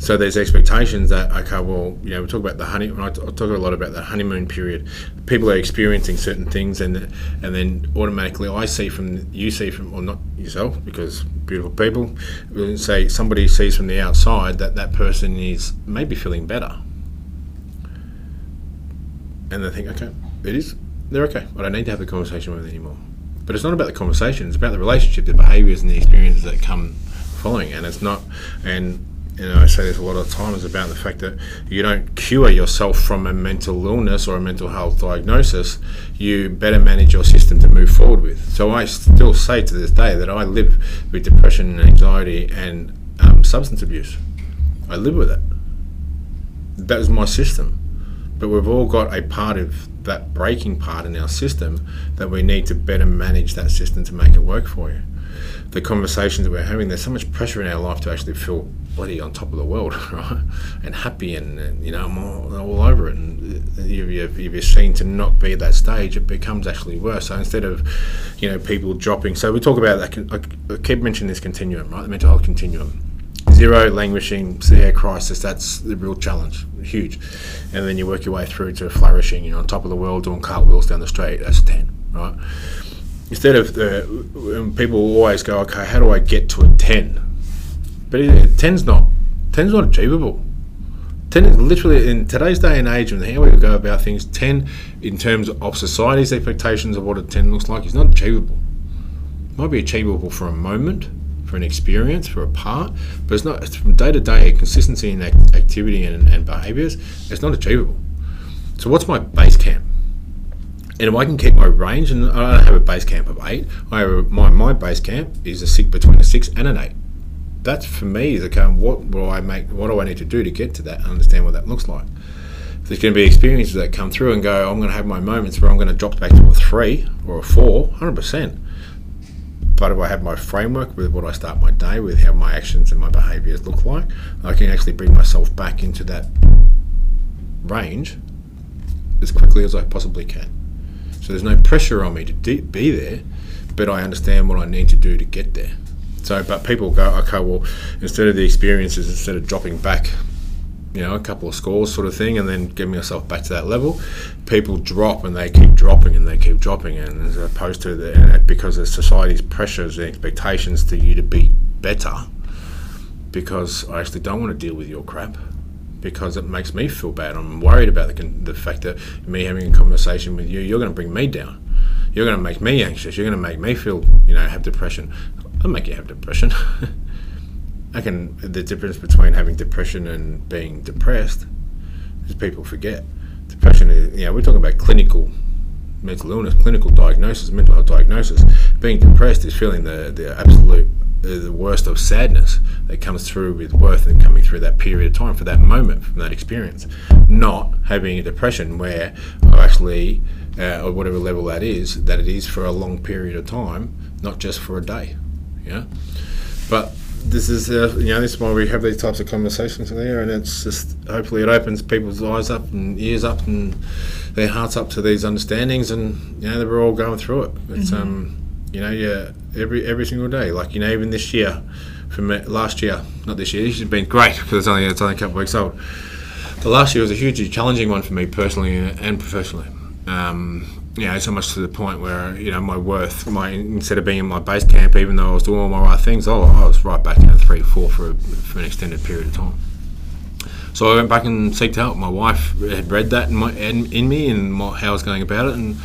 So there's expectations that okay, well, you know, we talk about the honey. I talk a lot about the honeymoon period. People are experiencing certain things, and and then automatically I see from you see from, or not yourself, because beautiful people, say somebody sees from the outside that that person is maybe feeling better, and they think, okay, it is, they're okay. I don't need to have the conversation with them anymore. But it's not about the conversation; it's about the relationship, the behaviours, and the experiences that come following. And it's not, and you know, I say this a lot of times about the fact that you don't cure yourself from a mental illness or a mental health diagnosis. You better manage your system to move forward with. So I still say to this day that I live with depression and anxiety and um, substance abuse. I live with it. That was my system. But we've all got a part of that breaking part in our system that we need to better manage that system to make it work for you. The conversations that we're having, there's so much pressure in our life to actually feel bloody on top of the world, (laughs) right? And happy, and, and you know, I'm all, all over it. And uh, if if you're seen to not be at that stage, it becomes actually worse. So instead of, you know, people dropping, so we talk about that. I I keep mentioning this continuum, right? The mental health continuum zero languishing severe crisis that's the real challenge huge and then you work your way through to flourishing you know on top of the world doing cartwheels down the street that's 10 right instead of the when people always go okay how do i get to a 10 but it, 10's not 10's not achievable 10 is literally in today's day and age and how we go about things 10 in terms of society's expectations of what a 10 looks like is not achievable It might be achievable for a moment, for an experience, for a part, but it's not. It's from day to day consistency in act- activity and, and behaviours. It's not achievable. So what's my base camp? And if I can keep my range, and I don't have a base camp of eight, I have my my base camp is a six between a six and an eight. That's for me is okay. What do I make? What do I need to do to get to that? and Understand what that looks like. There's going to be experiences that come through and go. I'm going to have my moments where I'm going to drop back to a three or a four, hundred percent but if I have my framework with what I start my day with, how my actions and my behaviours look like, I can actually bring myself back into that range as quickly as I possibly can. So there's no pressure on me to de- be there, but I understand what I need to do to get there. So, but people go, okay, well, instead of the experiences, instead of dropping back, you know, a couple of scores sort of thing, and then getting myself back to that level, people drop and they keep dropping and they keep dropping, and as opposed to the because of society's pressures and expectations to you to be better, because I actually don't want to deal with your crap, because it makes me feel bad. I'm worried about the, the fact that me having a conversation with you, you're going to bring me down. You're going to make me anxious. You're going to make me feel, you know, have depression. I'll make you have depression. (laughs) I can. The difference between having depression and being depressed is people forget. Depression is, you know, we're talking about clinical mental illness, clinical diagnosis, mental health diagnosis. Being depressed is feeling the, the absolute the worst of sadness that comes through with worth and coming through that period of time for that moment from that experience. Not having a depression where I actually uh, or whatever level that is that it is for a long period of time not just for a day yeah? But this is uh, you know this is why we have these types of conversations there and it's just hopefully it opens people's eyes up and ears up and their hearts up to these understandings and you know that we're all going through it. It's mm-hmm. um you know, yeah, every every single day. Like you know, even this year, from last year, not this year. This has been great (laughs) because it's only it's only a couple of weeks old. The last year was a hugely challenging one for me personally and professionally. Um, you know, so much to the point where you know my worth, my instead of being in my base camp, even though I was doing all my right things, oh, I was right back in three, four for a, for an extended period of time. So I went back and seeked help. My wife had read that in, my, in, in me and my, how I was going about it, and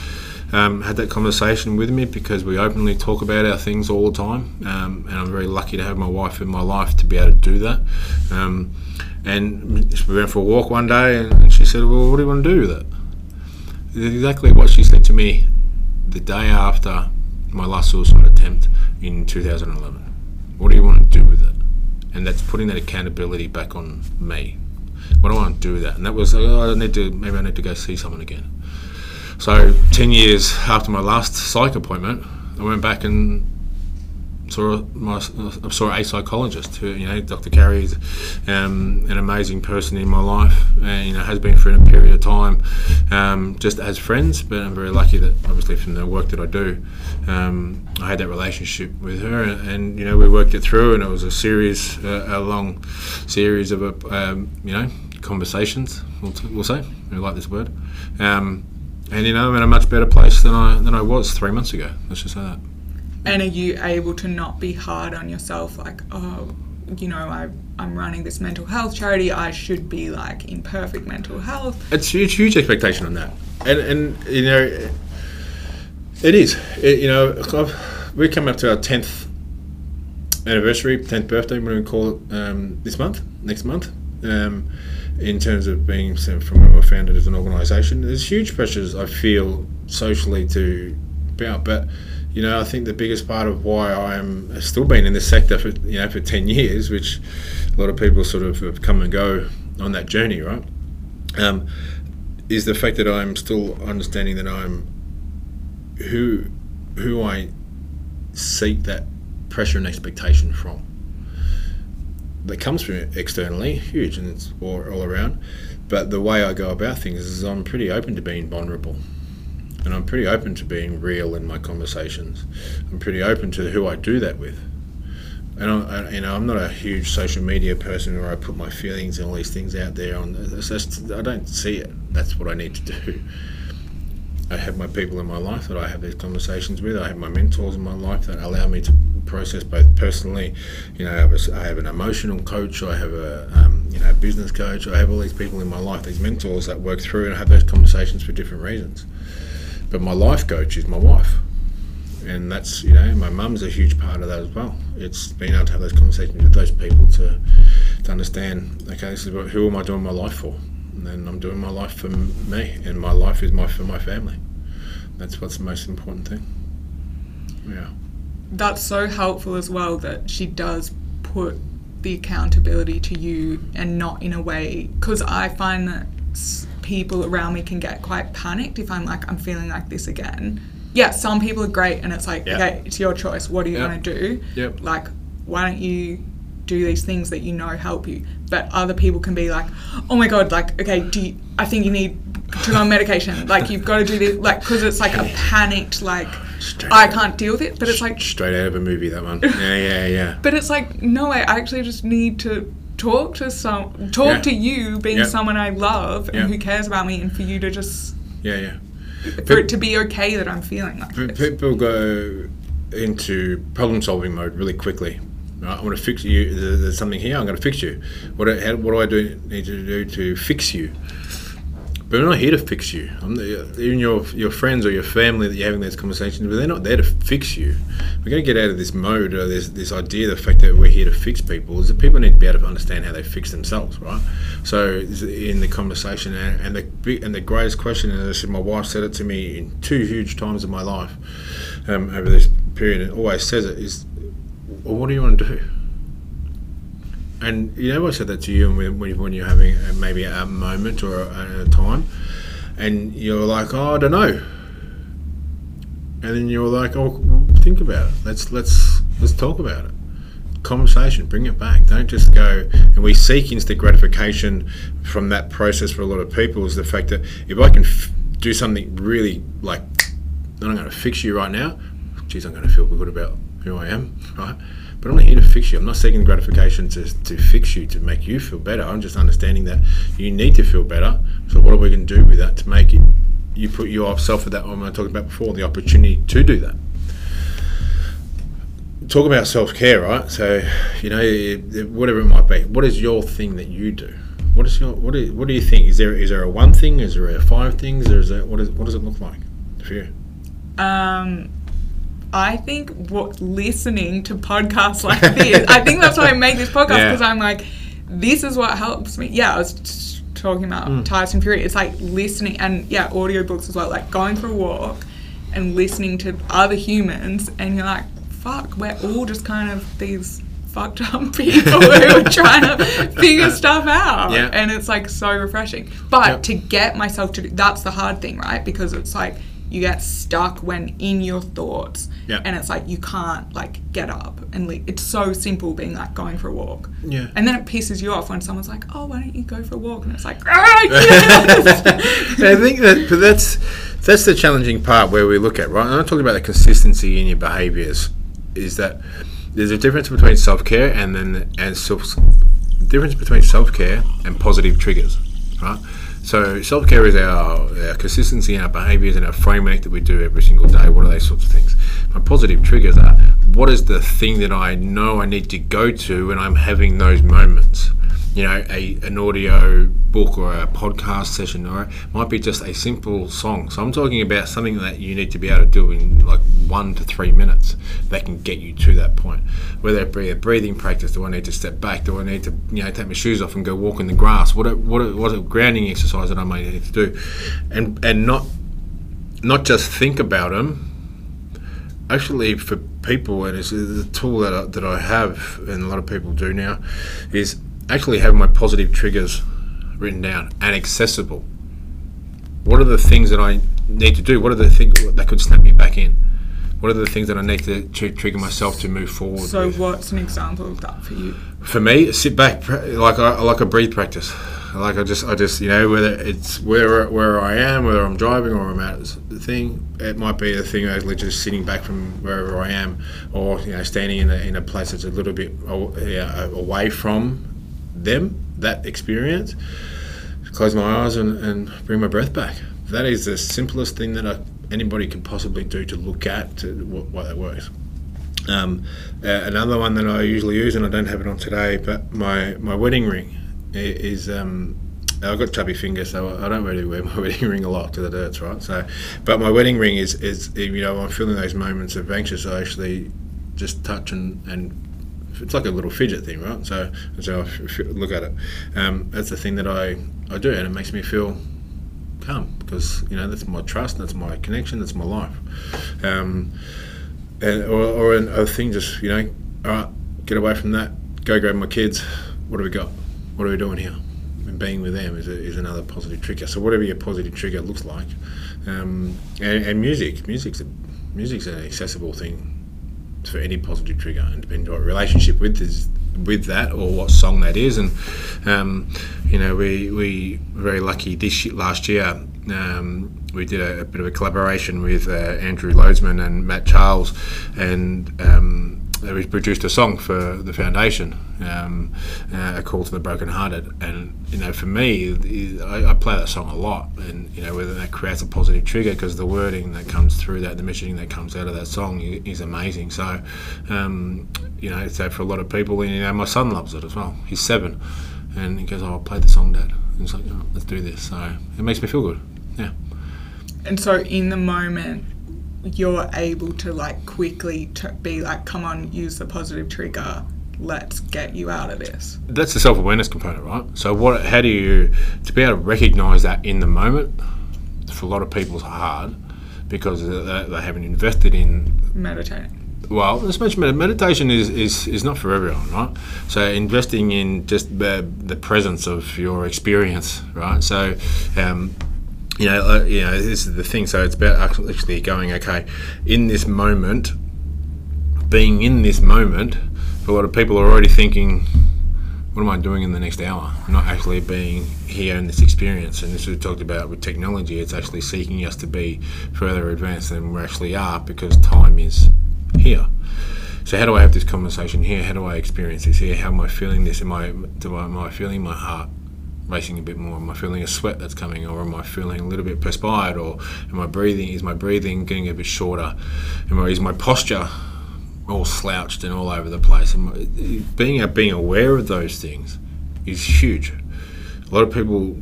um, had that conversation with me because we openly talk about our things all the time, um, and I'm very lucky to have my wife in my life to be able to do that. Um, and we went for a walk one day, and she said, "Well, what do you want to do with it?" Exactly what she said to me the day after my last suicide attempt in 2011. What do you want to do with it? And that's putting that accountability back on me. What do I want to do with that? And that was, oh, I need to, maybe I need to go see someone again. So, 10 years after my last psych appointment, I went back and saw my saw a psychologist who you know Dr. Carey is um, an amazing person in my life and you know has been for a period of time um, just as friends but I'm very lucky that obviously from the work that I do um, I had that relationship with her and, and, you know we worked it through and it was a series uh, a long series of uh, you know conversations we'll, t- we'll say I like this word um, and you know I'm in a much better place than I than I was three months ago. Let's just say that. And are you able to not be hard on yourself, like oh, you know, I I'm running this mental health charity. I should be like in perfect mental health. It's huge, huge expectation on that, and and you know, it is. It, you know, we're coming up to our tenth anniversary, tenth birthday. We're going to call it um, this month, next month. Um, in terms of being sent from founded as an organisation. There's huge pressures I feel socially to about, but you know I think the biggest part of why I am still been in this sector for you know for ten years, which a lot of people sort of have come and go on that journey, right? Um, is the fact that I'm still understanding that I'm who who I seek that pressure and expectation from that comes from externally, huge, and it's all, all around. But the way I go about things is I'm pretty open to being vulnerable. And I'm pretty open to being real in my conversations. I'm pretty open to who I do that with. And I, you know, I'm not a huge social media person where I put my feelings and all these things out there. On I don't see it. That's what I need to do. I have my people in my life that I have these conversations with. I have my mentors in my life that allow me to process both personally. You know, I have, a, I have an emotional coach. I have a um, you know business coach. I have all these people in my life, these mentors that work through and have those conversations for different reasons. But my life coach is my wife, and that's you know my mum's a huge part of that as well. It's being able to have those conversations with those people to to understand. Okay, this is what, who am I doing my life for? and then I'm doing my life for me, and my life is my for my family. That's what's the most important thing. Yeah. That's so helpful as well that she does put the accountability to you and not in a way because I find that people around me can get quite panicked if I'm like I'm feeling like this again. Yeah, some people are great and it's like, okay, it's your choice. What are you yep. going to do? Yep. Like, why don't you do these things that you know help you. But other people can be like, oh my god, like okay, do you, I think you need to go on medication. Like you've got to do this, like because it's like a panicked like. Straight I can't deal with it, but it's like straight out of a movie. That one, (laughs) yeah, yeah, yeah. but it's like no, I actually just need to talk to some, talk yeah. to you, being yep. someone I love and yep. who cares about me, and for you to just yeah, yeah, for it to be okay that I'm feeling like this. People go into problem solving mode really quickly I want to fix you. There's something here. I'm going to fix you. What, how, what do I do need to do to fix you? But we're not here to fix you. The, even your your friends or your family that you're having these conversations with, they're not there to fix you. We're going to get out of this mode or this this idea, the fact that we're here to fix people, is that people need to be able to understand how they fix themselves, right? So in the conversation, and, and the and the greatest question, and this, my wife said it to me in two huge times in my life um, over this period, and always says it is, well, what do you want to do? And you know, I said that to you when, when you're having maybe a moment or a, a time, and you're like, oh, I don't know. And then you're like, oh, think about it. Let's let's let's talk about it. Conversation, bring it back. Don't just go. And we seek instant gratification from that process for a lot of people. Is the fact that if I can f- do something really like, I'm going to fix you right now. Geez, I'm going to feel good about who I am, right? But I'm not here to fix you. I'm not seeking gratification to, to fix you, to make you feel better. I'm just understanding that you need to feel better. So what are we going to do with that to make it, you put yourself at that, I talked about before, the opportunity to do that. Talk about self care, right? So, you know, whatever it might be. What is your thing that you do? What is your what? Is, what do you think? Is there is there a one thing? Is there a five things? Or is there what is what does it look like for you? Um, I think what listening to podcasts like this, I think that's why I make this podcast because yeah. I'm like, this is what helps me. Yeah, I was talking about mm. Tyson Fury. It's like listening and yeah, audiobooks as well. Like going for a walk and listening to other humans, and you're like, fuck, we're all just kind of these fucked up (laughs) people who are (laughs) trying to figure stuff out. Yeah. And it's like so refreshing. But yep. to get myself to do that's the hard thing, right? Because it's like you get stuck when in your thoughts yeah. and it's like you can't like get up and leave. it's so simple being like going for a walk yeah and then it pisses you off when someone's like oh why don't you go for a walk and it's like (laughs) ah, yes! (laughs) I think that but that's that's the challenging part where we look at right and I'm not talking about the consistency in your behaviors is that there's a difference between self-care and then and self difference between self-care and positive triggers right so self care is our, our consistency our behaviours and our framework that we do every single day. What are those sorts of things? My positive triggers are what is the thing that I know I need to go to when I'm having those moments? you know, a, an audio book or a podcast session, or it might be just a simple song. So I'm talking about something that you need to be able to do in like one to three minutes that can get you to that point. Whether it be a breathing practice, do I need to step back? Do I need to, you know, take my shoes off and go walk in the grass? What a, what a, what a grounding exercise that I may need to do, and and not not just think about them. Actually, for people, and it's the tool that I, that I have, and a lot of people do now, is actually have my positive triggers written down and accessible. What are the things that I need to do? What are the things that could snap me back in? What are the things that I need to, to trigger myself to move forward? So, with? what's an example of that for you? For me, sit back like I like a breathe practice. Like I just, I just, you know, whether it's where where I am, whether I'm driving or I'm at the thing, it might be the thing actually just sitting back from wherever I am, or you know, standing in a, in a place that's a little bit away from them, that experience, close my eyes and, and bring my breath back. That is the simplest thing that I, anybody can possibly do to look at to what that works. Um, uh, another one that I usually use, and I don't have it on today, but my, my wedding ring is. Um, I've got chubby fingers, so I don't really wear (laughs) my wedding ring a lot because it hurts, right? So, but my wedding ring is, is you know, I'm feeling those moments of anxious. I actually just touch and, and it's like a little fidget thing, right? So, so I look at it. Um, that's the thing that I, I do, and it makes me feel calm because you know that's my trust, that's my connection, that's my life. Um, and, or, or a thing, just you know, all right, get away from that. Go grab my kids. What do we got? What are we doing here? And being with them is, a, is another positive trigger. So whatever your positive trigger looks like, um, and, and music, music's a, music's an accessible thing for any positive trigger, and depending on what relationship with is with that or what song that is. And um, you know, we we were very lucky this year, last year. Um, we did a, a, bit of a collaboration with uh, Andrew Loadsman and Matt Charles, and um, we produced a song for the foundation, um, uh, a call to the brokenhearted, and you know, for me, I, I, play that song a lot, and you know, whether that creates a positive trigger because the wording that comes through that, the messaging that comes out of that song is amazing. So, um, you know, so for a lot of people, and, you know, my son loves it as well. He's seven, and he goes, "Oh, I'll play the song, Dad." And it's like, oh, let's do this. So it makes me feel good. Yeah. And so in the moment, you're able to like quickly t- be like, come on, use the positive trigger. Let's get you out of this. That's the self awareness component, right? So what? How do you to be able to recognise that in the moment? For a lot of people, it's hard because they, haven't invested in Meditating. well, as much med- meditation is, is, is not for everyone, right? So investing in just the, the presence of your experience, right? So, um, you know, uh, you know, this is the thing. So it's about actually going, okay, in this moment, being in this moment. A lot of people are already thinking, what am I doing in the next hour? Not actually being here in this experience. And this we talked about with technology. It's actually seeking us to be further advanced than we actually are because time is here. So how do I have this conversation here? How do I experience this here? How am I feeling this? Am I do I, am I feeling my heart racing a bit more? Am I feeling a sweat that's coming, or am I feeling a little bit perspired, or am I breathing? Is my breathing getting a bit shorter? Am I, is my posture all slouched and all over the place? I, being being aware of those things is huge. A lot of people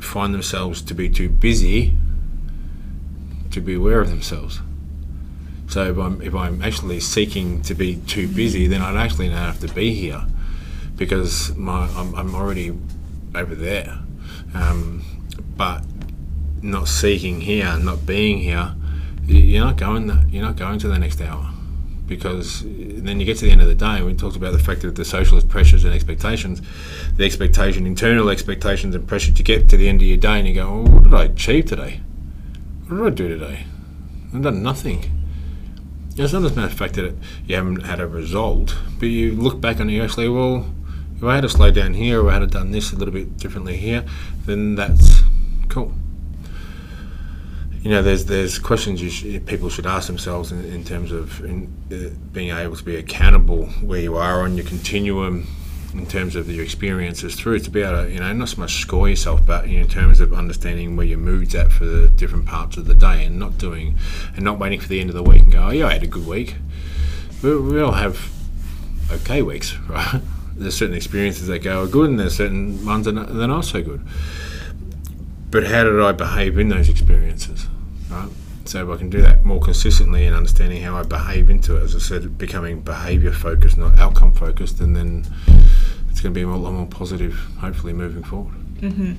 find themselves to be too busy to be aware of themselves. So if I'm, if I'm actually seeking to be too busy, then I'd actually not have to be here because my, I'm, I'm already over there. Um, but not seeking here, not being here, you're not going. You're not going to the next hour because then you get to the end of the day. and We talked about the fact that the socialist pressures and expectations, the expectation, internal expectations and pressure to get to the end of your day, and you go, oh, "What did I achieve today? What did I do today? I've done nothing." It's not as a matter of fact that you haven't had a result, but you look back it, you actually, well, if I had to slow down here or I had done this a little bit differently here, then that's cool. You know, there's there's questions you sh- people should ask themselves in, in terms of in, uh, being able to be accountable where you are on your continuum in terms of your experiences through to be able to, you know, not so much score yourself, but in terms of understanding where your mood's at for the different parts of the day and not doing, and not waiting for the end of the week and go, oh yeah, I had a good week. We, we all have okay weeks, (laughs) right? There's certain experiences that go are good and there's certain ones that are not so good. But how did I behave in those experiences, right? So if I can do that more consistently and understanding how I behave into it, as I said, becoming behaviour focused, not outcome focused, and then it's going to be a lot more positive, hopefully, moving forward. Mm-hmm.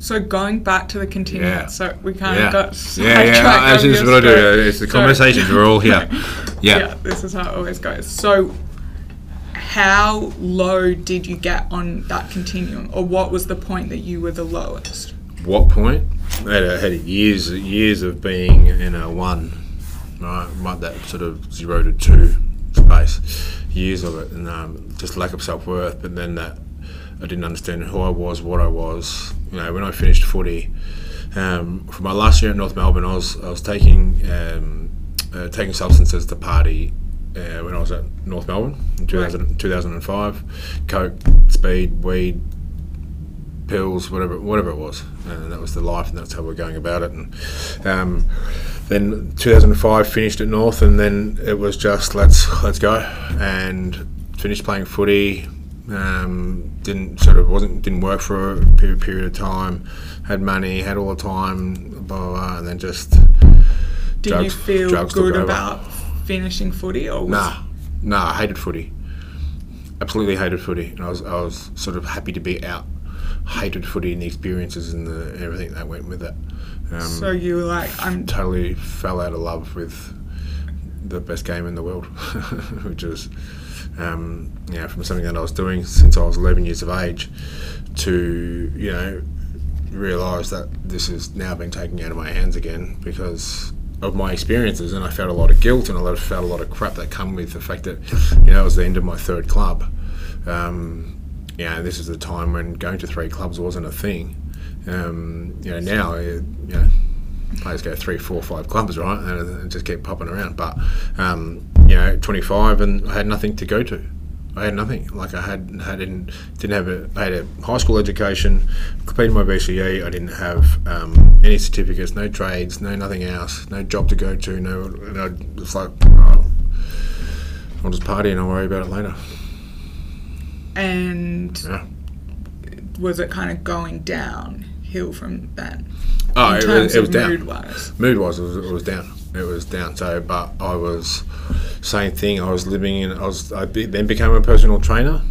So going back to the continuum, Yeah. so we kind Yeah, of got yeah, yeah. That's on just what I do. It's the conversations. We're all here. (laughs) yeah, Yeah. this is how it always goes. So, how low did you get on that continuum, or what was the point that you were the lowest? What point? I had, a, had years, years of being in a one, right, that sort of zero to two space, years of it, and um, just lack of self worth. But then that I didn't understand who I was, what I was. You know, when I finished footy, um, for my last year at North Melbourne, I was I was taking um, uh, taking substances to party. Uh, when I was at North Melbourne in 2000, 2005, coke, speed, weed, pills, whatever whatever it was. And that was the life, and that's how we're going about it. And um, then 2005 finished at North, and then it was just let's let's go and finished playing footy. Um, didn't sort of wasn't didn't work for a period, period of time. Had money, had all the time, blah blah, blah and then just Did Drugs- you feel good about finishing footy, or was Nah, nah, I hated footy. Absolutely hated footy. And I was, I was sort of happy to be out. Hated footy and the experiences and the everything that went with it. Um, so you were like, I'm totally fell out of love with the best game in the world, (laughs) which is, um, you know, from something that I was doing since I was 11 years of age to, you know, realise that this has now been taken out of my hands again because of my experiences and I felt a lot of guilt and I felt a lot of crap that come with the fact that, you know, it was the end of my third club. Um, you know, this is the time when going to three clubs wasn't a thing. Um, you know, now, uh, you know, players go three, four, five clubs, right, and, and just keep popping around. But um, you know, 25, and I had nothing to go to. I had nothing. Like I had, had didn't, didn't have a. I had a high school education, completed my VCE. I didn't have um, any certificates, no trades, no nothing else, no job to go to. No, and I was like, oh, I'll just party and I'll worry about it later. and Yeah. was it kind of going downhill from then? Oh, it it was down. mood wise. mood was it, was it was down. It was down. So, but I was same thing. I was living in. I was. I be, then became a personal trainer.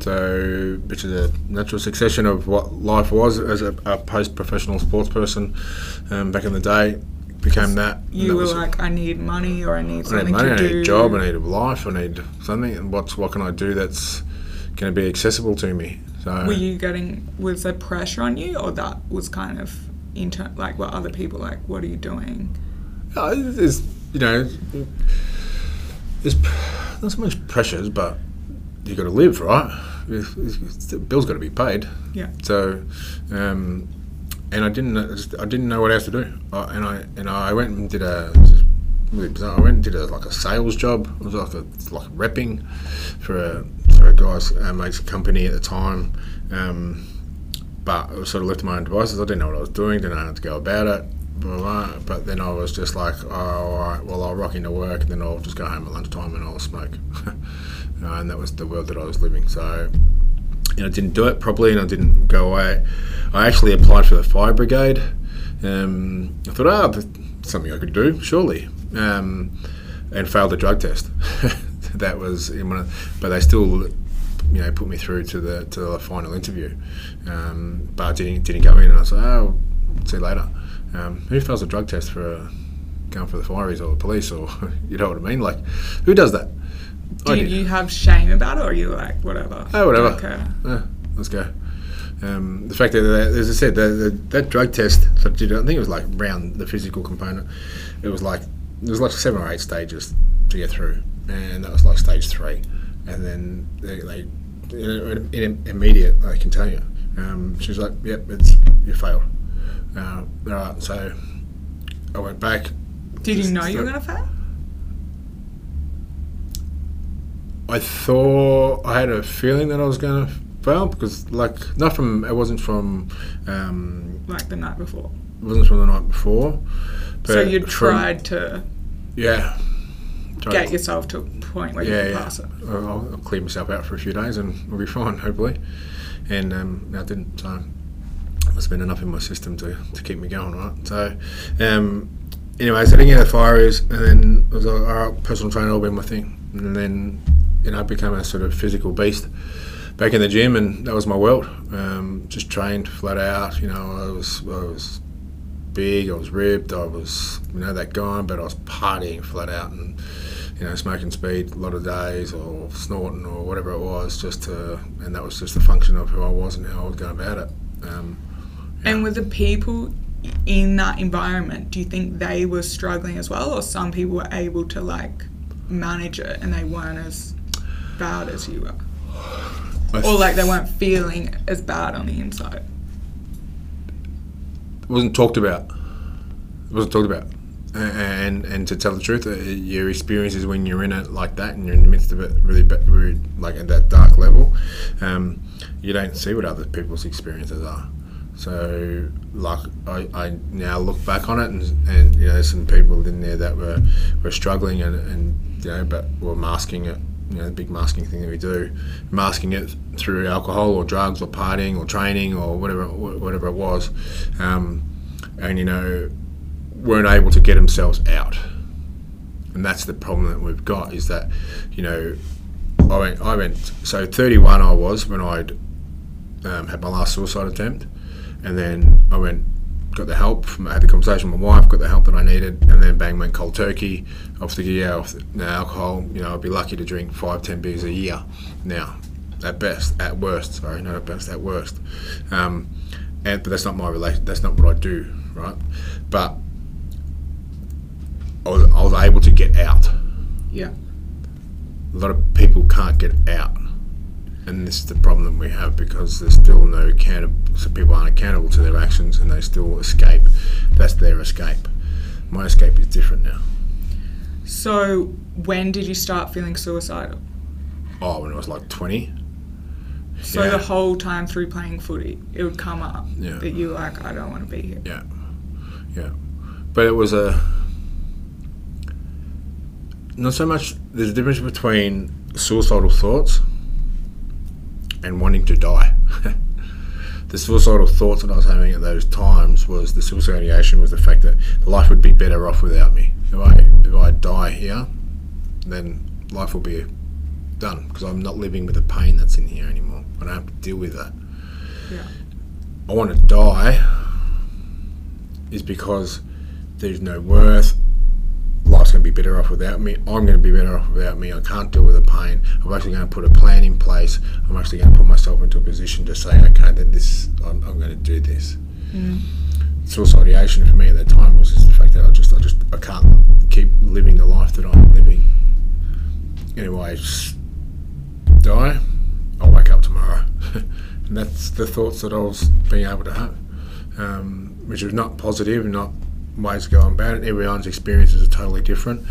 So, which is a natural succession of what life was as a, a post-professional sports person um, back in the day. Became that. You that were was- like, I need money or I need I need something money. to I do. a job. I need a life. I need something. And what's what can I do that's going to be accessible to me? So, Were you getting was there pressure on you, or that was kind of inter like what other people like? What are you doing? Uh, there's, you know, there's not so much pressures, but you've got to live, right? The bill's got to be paid. Yeah. So, um, and I didn't, know- I didn't know what else to do. I, and I and I went and did a. Really bizarre. I went and did a, like a sales job. It was like a like repping for a for a guy's uh, mate's company at the time. Um, but I was sort of left to my own devices. I didn't know what I was doing, didn't know how to go about it. But then I was just like, oh, all right, well, I'll rock into work and then I'll just go home at lunchtime and I'll smoke. (laughs) Uh, and that was the world that I was living. So, you know, I didn't do it properly and I didn't go away. I actually applied for the fire brigade. Um, I thought, oh, that's something I could do, surely. Um, and failed the drug test. (laughs) that was, of, but they still you know, put me through to the to the final interview. Um, but I didn't didn't go in, and I said, "Oh, see you later." Um, who fails a drug test for a, going for the fireys or the police, or (laughs) you know what I mean? Like, who does that? Do you have shame about it, or are you like whatever? Oh, whatever. Okay. Yeah, let's go. Um, the fact that, that, as I said, the, the, that drug test that I did, I think it was like around the physical component. It was like there was like seven or eight stages to get through, and that was like stage three, and then they, they in, in immediate I can tell you. Um, she was like, "Yep, it's you failed." Uh, right, so I went back. Did you know you were gonna fail? I thought I had a feeling that I was going to fail because, like, not from it wasn't from um, Like the night before. it wasn't from the night before. But So you tried to yeah, tried get to- yourself to a point where you yeah, could yeah. pass it. I'll, I'll clear myself out for a few days and we'll be fine, hopefully. And um, I didn't. So there's been enough in my system to, to keep me going, right? So, um, anyway, so I didn't get the fires, and then I was like, all right, personal trainer will be my thing. And then, you know, I became a sort of physical beast back in the gym, and that was my world. Um, just trained flat out. You know, I was I was big, I was ripped, I was you know that guy, but I was partying flat out and you know smoking speed a lot of days or snorting or whatever it was, just to and that was just a function of who I was and how I was going about it. Um, And with the people in that environment, do you think they were struggling as well, or some people were able to like manage it and they weren't as bad as you were, or like they weren't feeling as bad on the inside? it wasn't talked about. It wasn't talked about. And and to tell the truth, uh, your experiences when you're in it like that and you're in the midst of it, really, really like at that dark level, um, you don't see what other people's experiences are. So, like, I, I now look back on it, and, and you know, there's some people in there that were, were struggling, and, and you know, but were masking it. You know, the big masking thing that we do, masking it through alcohol or drugs or partying or training or whatever whatever it was, um, and you know, weren't able to get themselves out. And that's the problem that we've got is that, you know, I went, I went, so 31 I was when I'd um, had my last suicide attempt. And then I went, got the help, I had the conversation with my wife, got the help that I needed, and then bang, went cold turkey, off the gear, off the, no alcohol. You know, I'd be lucky to drink five, ten beers a year now, at best, at worst, sorry, not at best, at worst. Um, and, but that's not my relation, that's not what I do, right? But I was, I was able to get out. Yeah. A lot of people can't get out, and this is the problem that we have because there's still no accountable. So people aren't accountable to their actions, and they still escape. That's their escape. My escape is different now. So when did you start feeling suicidal? Oh, when I was like 20. So Yeah. the whole time through playing footy, it would come up Yeah. that you were like, I don't want to be here. Yeah, yeah. But it was a not so much. There's a difference between suicidal thoughts and wanting to die. (laughs) the suicidal thoughts that I was having at those times was the suicidal ideation was the fact that life would be better off without me. If I if I die here, then life will be done because I'm not living with the pain that's in here anymore. I don't have to deal with that. Yeah. I want to die is because there's no worth. Life's going to be better off without me. I'm going to be better off without me. I can't deal with the pain. I'm actually going to put a plan in place. I'm actually going to put myself into a position to say, okay, that this I'm, I'm going to do this. Mm. Suicidation for me at that time was just the fact that I just I just I can't keep living the life that I'm living. Anyway, just die. I'll wake up tomorrow, (laughs) and that's the thoughts that I was being able to have, um, which was not positive, not ways to go about it. Everyone's experiences are totally different.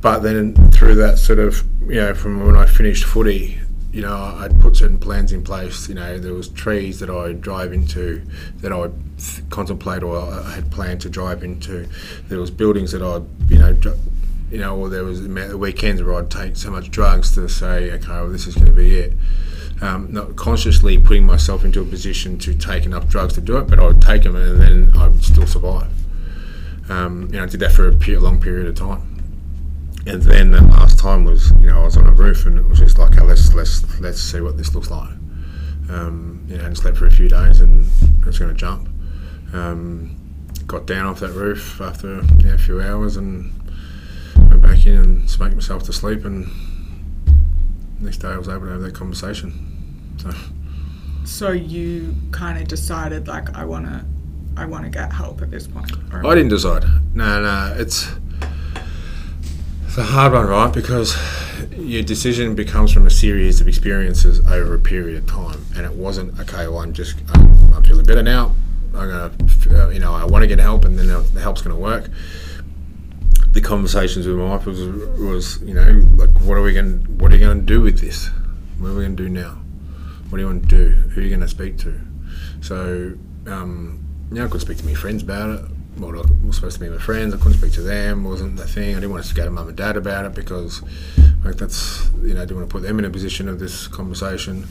But then through that sort of, you know, from when I finished footy, you know, I'd put certain plans in place. You know, there was trees that I'd drive into that I'd contemplate or I had planned to drive into. There was buildings that I'd, you know, dr- you know, or there was weekends where I'd take so much drugs to say, okay, well, this is going to be it. Um, not consciously putting myself into a position to take enough drugs to do it, but I would take them and then I would still survive. Um, you know, I did that for a pe- long period of time. And then the last time was, you know, I was on a roof and it was just like, let's let's let's see what this looks like. Um, you know, and slept for a few days and I was going to jump. Um, got down off that roof after you know, a few hours and went back in and smoked myself to sleep. And next day I was able to have that conversation. So So you kind of decided like I want to I want to get help at this point. I didn't decide. No, no, it's it's a hard one, right? Because your decision becomes from a series of experiences over a period of time, and it wasn't okay. Well, I'm just I'm, I'm feeling better now. I'm gonna, uh, you know, I want to get help, and then the help's gonna work. The conversations with my wife was, was, you know, like, what are we going, what are you going to do with this? What are we going to do now? What do you want to do? Who are you going to speak to? So, um, know, I couldn't speak to my friends about it. Well, I was supposed to be my friends. I couldn't speak to them. wasn't the thing. I didn't want to to mum and dad about it because, like, that's you know, I didn't want to put them in a position of this conversation.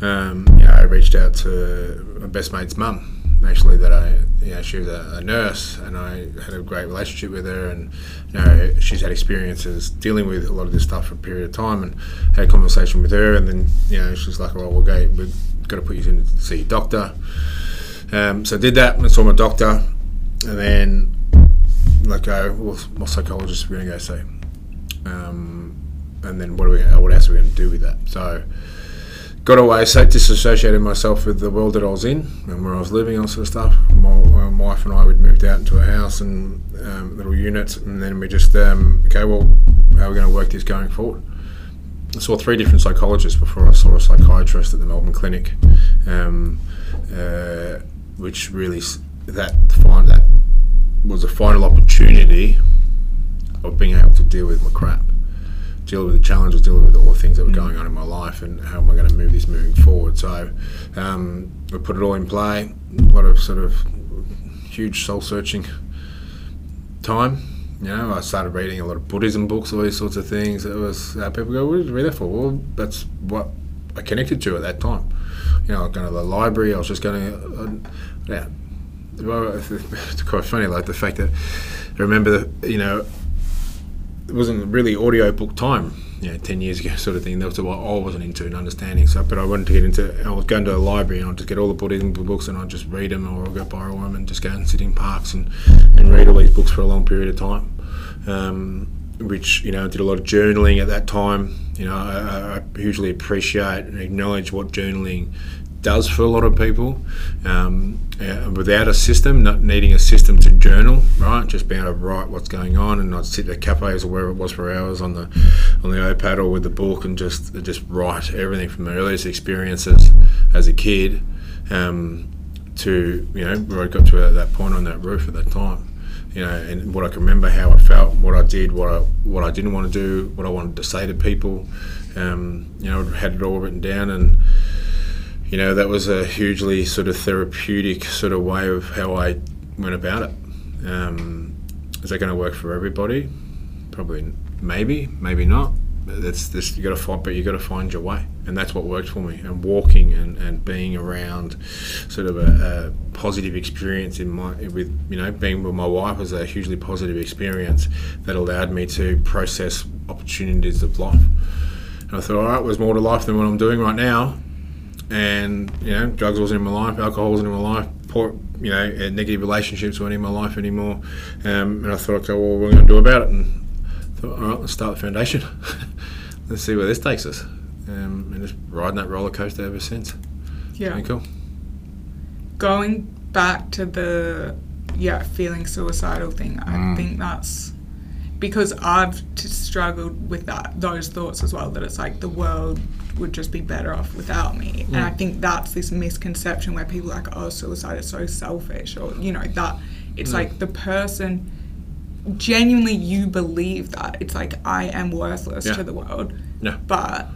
Um, I reached out to my best mate's mum. Actually, that I, you know, she was a, a nurse, and I had a great relationship with her, and you know, she's had experiences dealing with a lot of this stuff for a period of time, and had a conversation with her, and then you know, she's like, "Well, we'll go. We've got to put you in to see a doctor." Um, so I did that and saw my doctor, and then like go, well, what psychologist are we going to go see? Um, and then what are we? What else are we going to do with that? So got away, so disassociated myself with the world that I was in and where I was living, all sort of stuff. My, my wife and I would moved out into a house and um, little units, and then we just um, okay, well, how are we going to work this going forward? I saw three different psychologists before I saw a psychiatrist at the Melbourne Clinic. Um, uh, which really that find that was a final opportunity of being able to deal with my crap, deal with the challenges, deal with all the things that were going on in my life, and how am I going to move this moving forward. So um, we put it all in play. A lot of sort of huge soul searching time. You know, I started reading a lot of Buddhism books, all these sorts of things. It was uh, people go, "What did you read that for?" Well, that's what I connected to at that time you know, going to the library. I was just going to, uh, yeah. Well, (laughs) it's quite funny, like the fact that I remember, the, you know, it wasn't really audio book time, you know, 10 years ago (laughs) sort of thing. That was what I wasn't into and understanding. So, but I wanted to get into, I was going to the library and I'd just get all the Buddhism books and I'd just read them or I'd go borrow them and just go and sit in parks and, and read all these books for a long period of time. Um, which you know did a lot of journaling at that time. You know, I, I hugely appreciate and acknowledge what journaling does for a lot of people. Um, uh, without a system, not needing a system to journal, right? Just being able to write what's going on, and I'd sit at cafes or wherever it was for hours on the on the iPad or with the book, and just just write everything from my earliest experiences as a kid um, to you know where I got to that point on that roof at that time. You know, and what I can remember, how I felt, what I did, what I what I didn't want to do, what I wanted to say to people. Um, you know, had it all written down and you know, that was a hugely sort of therapeutic sort of way of how I went about it. Um, is that going to work for everybody? Probably, maybe, maybe not. That's this. You got to find, but you got to find your way. and that's what worked for me. And walking and, and being around sort of a, a, positive experience in my with you know being with my wife was a hugely positive experience that allowed me to process opportunities of life. And I thought, all right, there's more to life than what I'm doing right now. And you know, drugs wasn't in my life, alcohol wasn't in my life, poor, you know, negative relationships weren't in my life anymore. Um, and I thought, okay, well, what are we going to do about it? And I thought, all right, let's start the foundation. (laughs) let's see where this takes us um, and just riding that roller coaster ever since. Yeah. Pretty cool. Going back to the yeah feeling suicidal thing, I Mm. think that's because I've t- struggled with that those thoughts as well. That it's like the world would just be better off without me, and I mm. think that's this misconception where people are like, oh, suicide is so selfish, or you know that it's mm. like the person genuinely you believe that it's like I am worthless Yeah. to the world, Yeah. but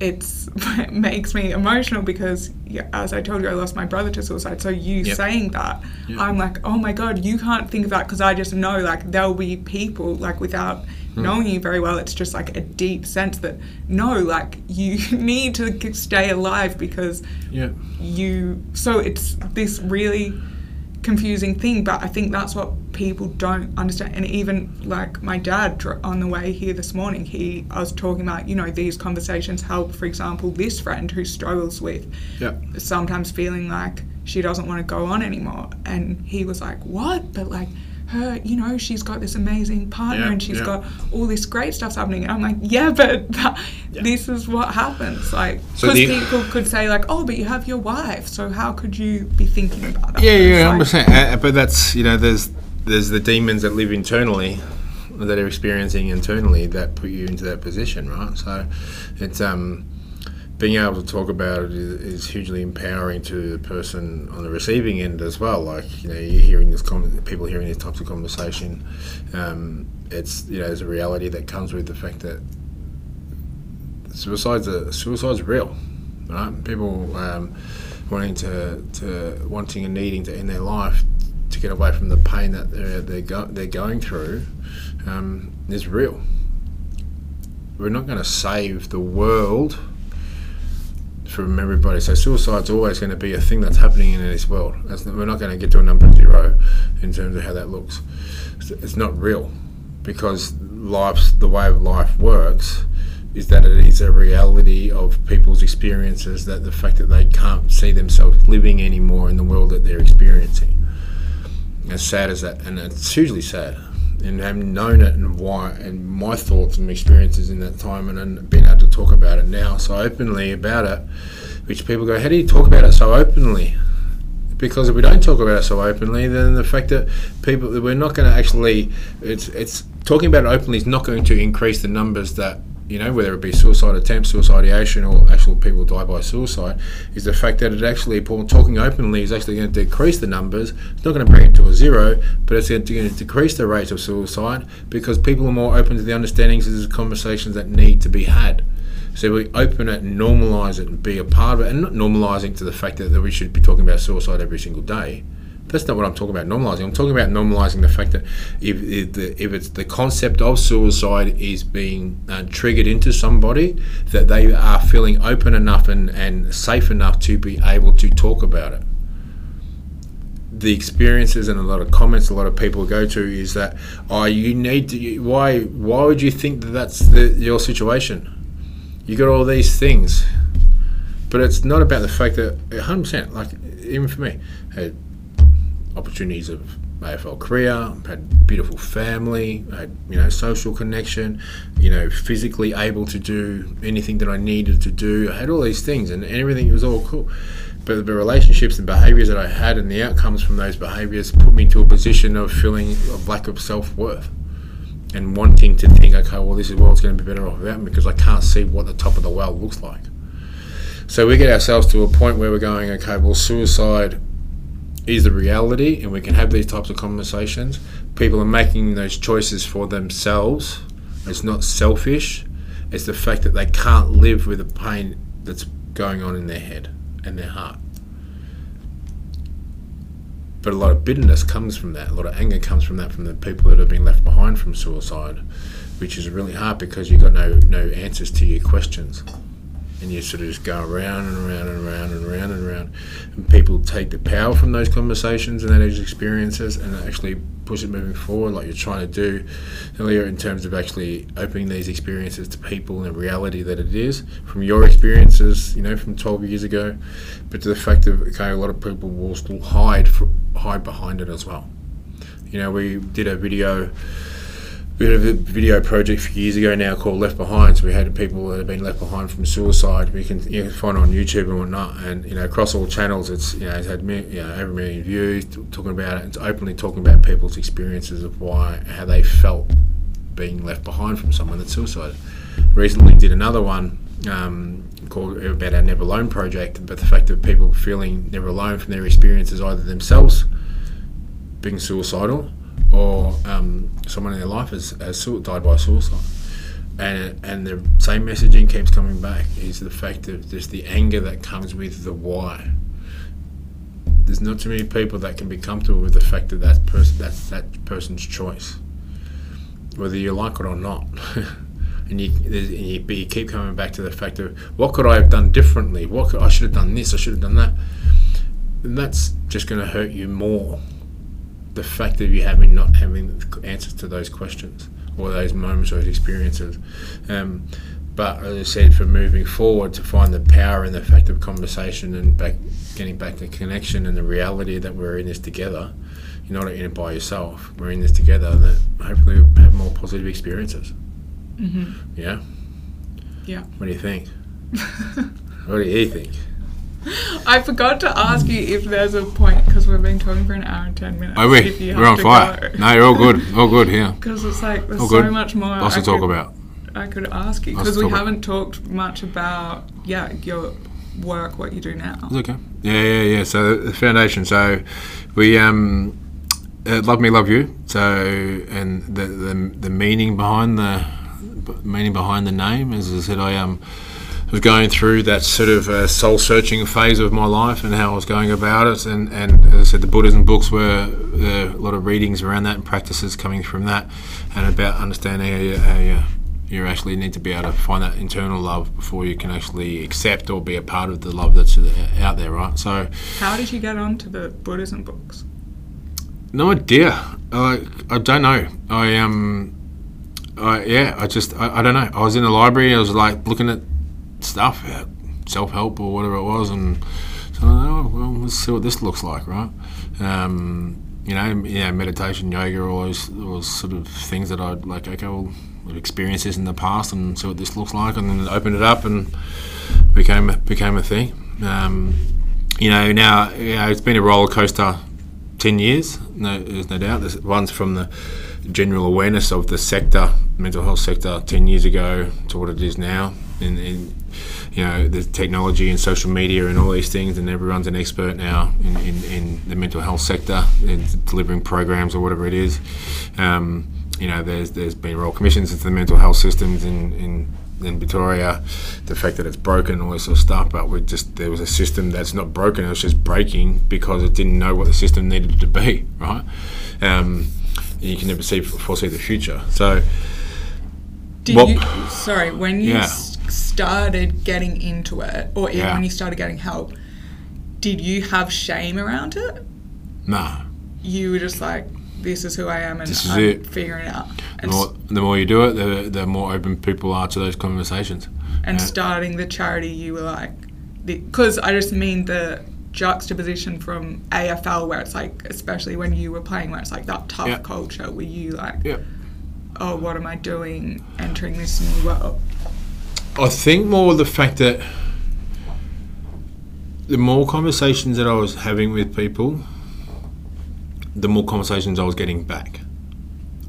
it's it (laughs) makes me emotional because as I told you, I lost my brother to suicide. So you Yep. saying that, Yep. I'm like, oh my god, you can't think of that because I just know like there'll be people like without Hmm. knowing you very well. It's just like a deep sense that no, like (laughs) you need to stay alive because Yeah. you. So it's this really confusing thing, but I think that's what people don't understand. And even like my dad on the way here this morning, he I was talking about you know these conversations help. For example, this friend who struggles with Yeah. sometimes feeling like she doesn't want to go on anymore, and he was like, "What?" But like. Her, you know, she's got this amazing partner Yeah, and she's yeah. got all this great stuff happening. And I'm like, yeah, but (laughs) that, Yeah. this is what happens. Like, because the- people could say like, oh, but you have your wife, so how could you be thinking about that? Yeah, yeah, like- hundred percent. Uh, But that's you know, there's there's the demons that live internally, that are experiencing internally that put you into that position, right? So, it's um, being able to talk about it is, is hugely empowering to the person on the receiving end as well. Like you know, you're hearing this, com- people hearing these types of conversation. Um, it's you know, there's a reality that comes with the fact that suicide's a, suicide's real, right? People um, wanting to, to wanting and needing to end their life to get away from the pain that they're they're, go, they're going through um, is real. We're not going to save the world from everybody. So suicide's always going to be a thing that's happening in this world. That's we're not going to get to a number zero in terms of how that looks. It's, not real because life's the way life works is that it is a reality of people's experiences that the fact that they can't see themselves living anymore in the world that they're experiencing. As sad as that, and it's hugely sad. And having known it and why, and my thoughts and experiences in that time, and, and being able to talk about it now so openly about it, which people go, How do you talk about it so openly? Because if we don't talk about it so openly, then the fact that people, that we're not going to actually, it's, it's talking about it openly is not going to increase the numbers that you know, whether it be suicide attempts, suicide ideation, or actual people die by suicide, is the fact that it actually, talking openly, is actually going to decrease the numbers. It's not going to bring it to a zero, but it's going to decrease the rates of suicide because people are more open to the understandings of the conversations that need to be had. So we open it, normalise it, and be a part of it, and not normalising to the fact that we should be talking about suicide every single day. That's not what I'm talking about normalising. I'm talking about normalising the fact that if, if, the, if it's the concept of suicide is being uh, triggered into somebody, that they are feeling open enough and, and safe enough to be able to talk about it. The experiences and a lot of comments a lot of people go to is that, oh, you need to. Why? Why would you think that that's the, your situation? You got all these things, but it's not about the fact that 100. percent Like even for me, had opportunities of AFL career, had beautiful family, had you know social connection, you know physically able to do anything that I needed to do. I had all these things, and, and everything was all cool. But the relationships and behaviours that I had, and the outcomes from those behaviours, put me to a position of feeling a lack of self worth, and wanting to think, okay, well, this is world's going to be better off without me because I can't see what the top of the well looks like. So we get ourselves to a point where we're going, okay, well, suicide is the reality and we can have these types of conversations. People are making those choices for themselves. It's not selfish. It's the fact that they can't live with the pain that's going on in their head and their heart. But a lot of bitterness comes from that. A lot of anger comes from that from the people that have been left behind from suicide, which is really hard because you've got no no answers to your questions. And you sort of just go around and around and around and around and around. And people take the power from those conversations and those experiences and actually push it moving forward, like you're trying to do earlier in terms of actually opening these experiences to people and the reality that it is from your experiences, you know, from 12 years ago, but to the fact of okay, a lot of people will still hide hide behind it as well. You know, we did a video we had a video project a few years ago now called Left Behind. So we had people that have been left behind from suicide. We can you know, find it on YouTube and whatnot. And you know, across all channels, it's you know, it's had you know, over a million views talking about it. It's openly talking about people's experiences of why how they felt being left behind from someone that suicided. Recently, did another one um, called about our Never Alone project, but the fact of people feeling never alone from their experiences, either themselves being suicidal or um, someone in their life has, has died by suicide. And, and the same messaging keeps coming back is the fact that just the anger that comes with the why. There's not too many people that can be comfortable with the fact that that person that's that person's choice, whether you like it or not. (laughs) and you, and you keep coming back to the fact of what could I have done differently? What could, I should have done this. I should have done that. And that's just going to hurt you more the fact of you having not having answers to those questions or those moments or those experiences. Um, but as I said, for moving forward, to find the power in the fact of conversation and back, getting back to connection and the reality that we're in this together. You're not in it by yourself. We're in this together. That hopefully we'll have more positive experiences. Mm-hmm. Yeah. Yeah. What do you think? (laughs) what do you think? (laughs) I forgot to ask you if there's a point because we've been talking for an hour and ten minutes. Are we? We're on fire. Go. No, you're all good. All good here. (laughs) Because it's like there's so much more. Lots I to talk about. I could ask you because we haven't talked much about yeah your work, what you do now. Okay. Yeah, yeah, yeah. So the foundation. So we um, uh, love me, love you. So and the the, the meaning behind the meaning behind the name, as I said, I um was going through that sort of uh, soul searching phase of my life and how I was going about it. And, and as I said, the Buddhism books were uh, a lot of readings around that and practices coming from that, and about understanding how you, how you, you actually need to be able to find that internal love before you can actually accept or be a part of the love that's out there, right? So, how did you get onto the Buddhism books? No idea. I I don't know. I um. I, yeah, I just I, I don't know. I was in the library. I was like looking at stuff, uh, self help or whatever it was, and so oh, well, let's see what this looks like, right? Um, you know, yeah, meditation, yoga, all those, those sort of things that I'd like. Okay, well, I've experienced this in the past and see what this looks like, and then opened it up and became became a thing. Um, you know, now you know, it's been a roller coaster. Ten years, no, there's no doubt. There's one's from the general awareness of the sector, mental health sector, ten years ago to what it is now. In, in you know the technology and social media and all these things, and everyone's an expert now in, in, in the mental health sector, delivering programs or whatever it is. Um, you know, there's there's been royal commissions into the mental health systems in, in in Victoria, the fact that it's broken, all this sort of stuff. But we just there was a system that's not broken; it was just breaking because it didn't know what the system needed to be. (laughs) Right? Um, you can never see foresee the future. So, did well, you? Sorry, when you yeah started getting into it, or even yeah. when you started getting help, did you have shame around it? Nah. You were just like, this is who I am and this is I'm it. figuring it out. And the more, the more, you do it, the, the more open people are to those conversations. And yeah. starting the charity, you were like, because I just mean the juxtaposition from AFL, where it's like, especially when you were playing, where it's like that tough yeah. culture, were you like, yeah. oh, what am I doing entering this new world? I think more the fact that the more conversations that I was having with people, the more conversations I was getting back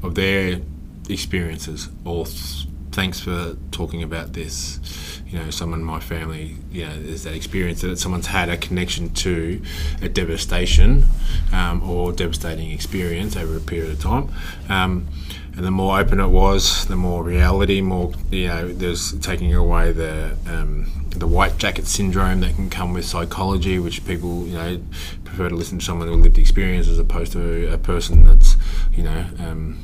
of their experiences. Or thanks for talking about this. You know, someone in my family, you know, there's that experience that someone's had a connection to a devastation um, or devastating experience over a period of time. Um, and the more open it was, the more reality, more you know, there's taking away the um, the white jacket syndrome that can come with psychology, which people you know prefer to listen to someone with lived experience as opposed to a person that's you know um,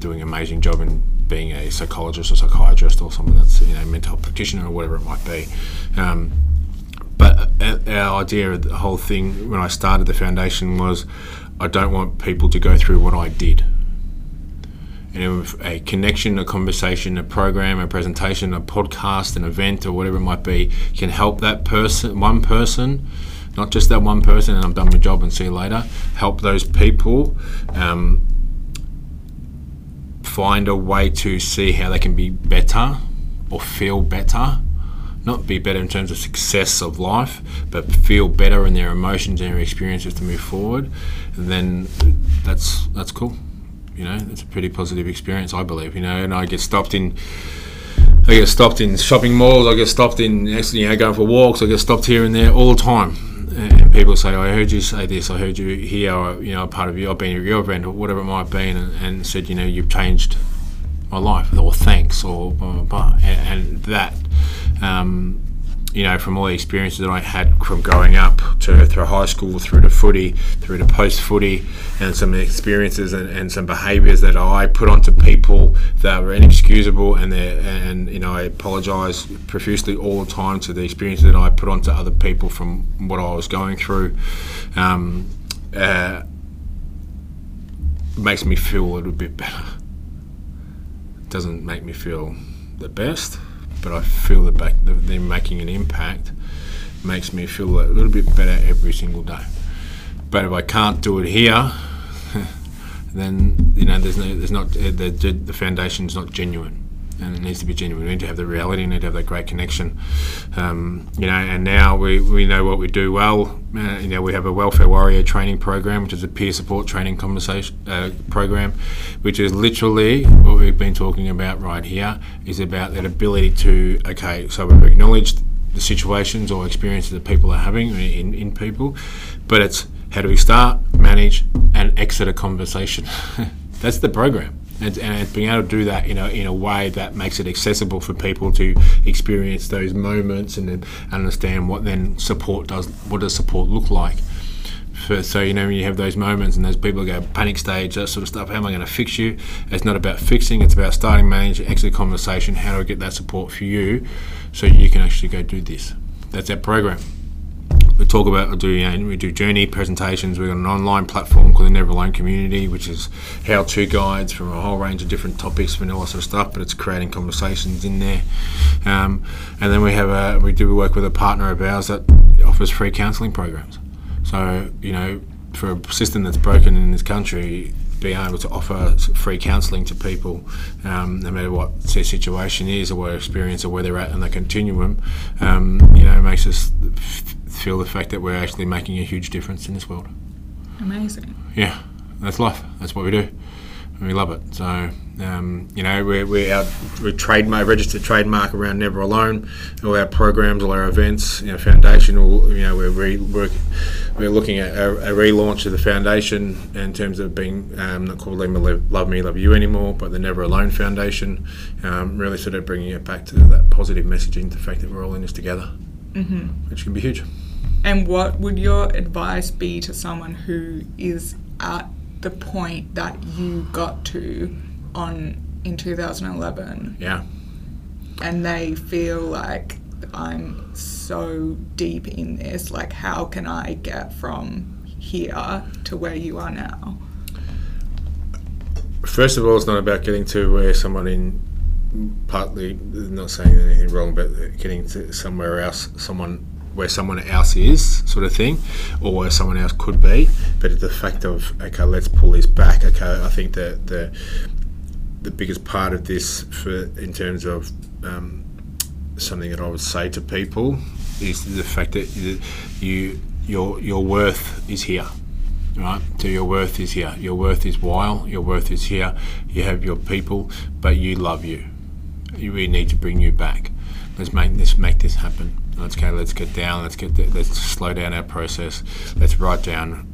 doing an amazing job in being a psychologist or psychiatrist or someone that's you know mental practitioner or whatever it might be. Um, but our idea of the whole thing when I started the foundation was I don't want people to go through what I did. And if a connection, a conversation, a program, a presentation, a podcast, an event, or whatever it might be, can help that person, one person, not just that one person, and I'm done my job and see you later. Help those people um, find a way to see how they can be better or feel better. Not be better in terms of success of life, but feel better in their emotions and their experiences to move forward. And then that's that's cool you know, it's a pretty positive experience, I believe. You know, and I get stopped in. I get stopped in shopping malls. I get stopped in actually, you know, going for walks. I get stopped here and there all the time. And people say, "I heard you say this. I heard you here. Or, you know, part of you. I've been your event or whatever it might be," and, and said, "You know, you've changed my life." Or thanks, or blah blah blah. And, and that um, you know, from all the experiences that I had from growing up to through high school, through to footy, through to post footy, and some experiences and, and some behaviours that I put onto people that were inexcusable, and and you know I apologise profusely all the time to the experiences that I put onto other people from what I was going through. Um, uh, makes me feel a little bit better. Doesn't make me feel the best but I feel the back they're making an impact makes me feel a little bit better every single day. But if I can't do it here, (laughs) then you know there's no, there's not the the foundation's not genuine and it needs to be genuine. We need to have the reality, we need to have that great connection. Um, you know, and now we, we know what we do well. Uh, you know, we have a welfare warrior training program, which is a peer support training conversation uh, program, which is literally what we've been talking about right here. Is about that ability to okay, so we've acknowledged the situations or experiences that people are having in, in people, but it's how do we start, manage, and exit a conversation. (laughs) That's the program and, and being able to do that in a, in a way that makes it accessible for people to experience those moments and then understand what then support does what does support look like. For, so you know when you have those moments and those people go panic stage that sort of stuff how am I going to fix you? It's not about fixing it's about starting managing exit conversation how do I get that support for you so you can actually go do this? That's our program we talk about do you know, we do journey presentations. We've got an online platform called the Never Alone Community, which is how-to guides from a whole range of different topics and all that sort of stuff. But it's creating conversations in there. Um, and then we have a we do work with a partner of ours that offers free counselling programs. So you know, for a system that's broken in this country, being able to offer free counselling to people, um, no matter what their situation is or what experience or where they're at in the continuum, um, you know, makes us feel the fact that we're actually making a huge difference in this world. Amazing. Yeah, that's life. That's what we do. And we love it. So, um, you know, we're, we're our we're trademark, registered trademark around Never Alone. All our programs, all our events, you know, foundation, you know, we're, re, we're, we're looking at a, a, relaunch of the foundation in terms of being um, not called Love Me, Love You anymore, but the Never Alone Foundation. Um, really sort of bringing it back to that positive messaging, the fact that we're all in this together, mm-hmm. which can be huge. And what would your advice be to someone who is at the point that you got to on in 2011? Yeah. And they feel like I'm so deep in this, like how can I get from here to where you are now? First of all, it's not about getting to where someone in partly not saying anything wrong, but getting to somewhere else, someone where someone else is, sort of thing, or where someone else could be. But the fact of okay, let's pull this back. Okay, I think that the the biggest part of this, for in terms of um, something that I would say to people, is the fact that you your your worth is here. Right, so your worth is here. Your worth is while. Your worth is here. You have your people, but you love you. We need to bring you back. Let's make this make this happen let's go, let's get down, let's get, let's slow down our process, let's write down.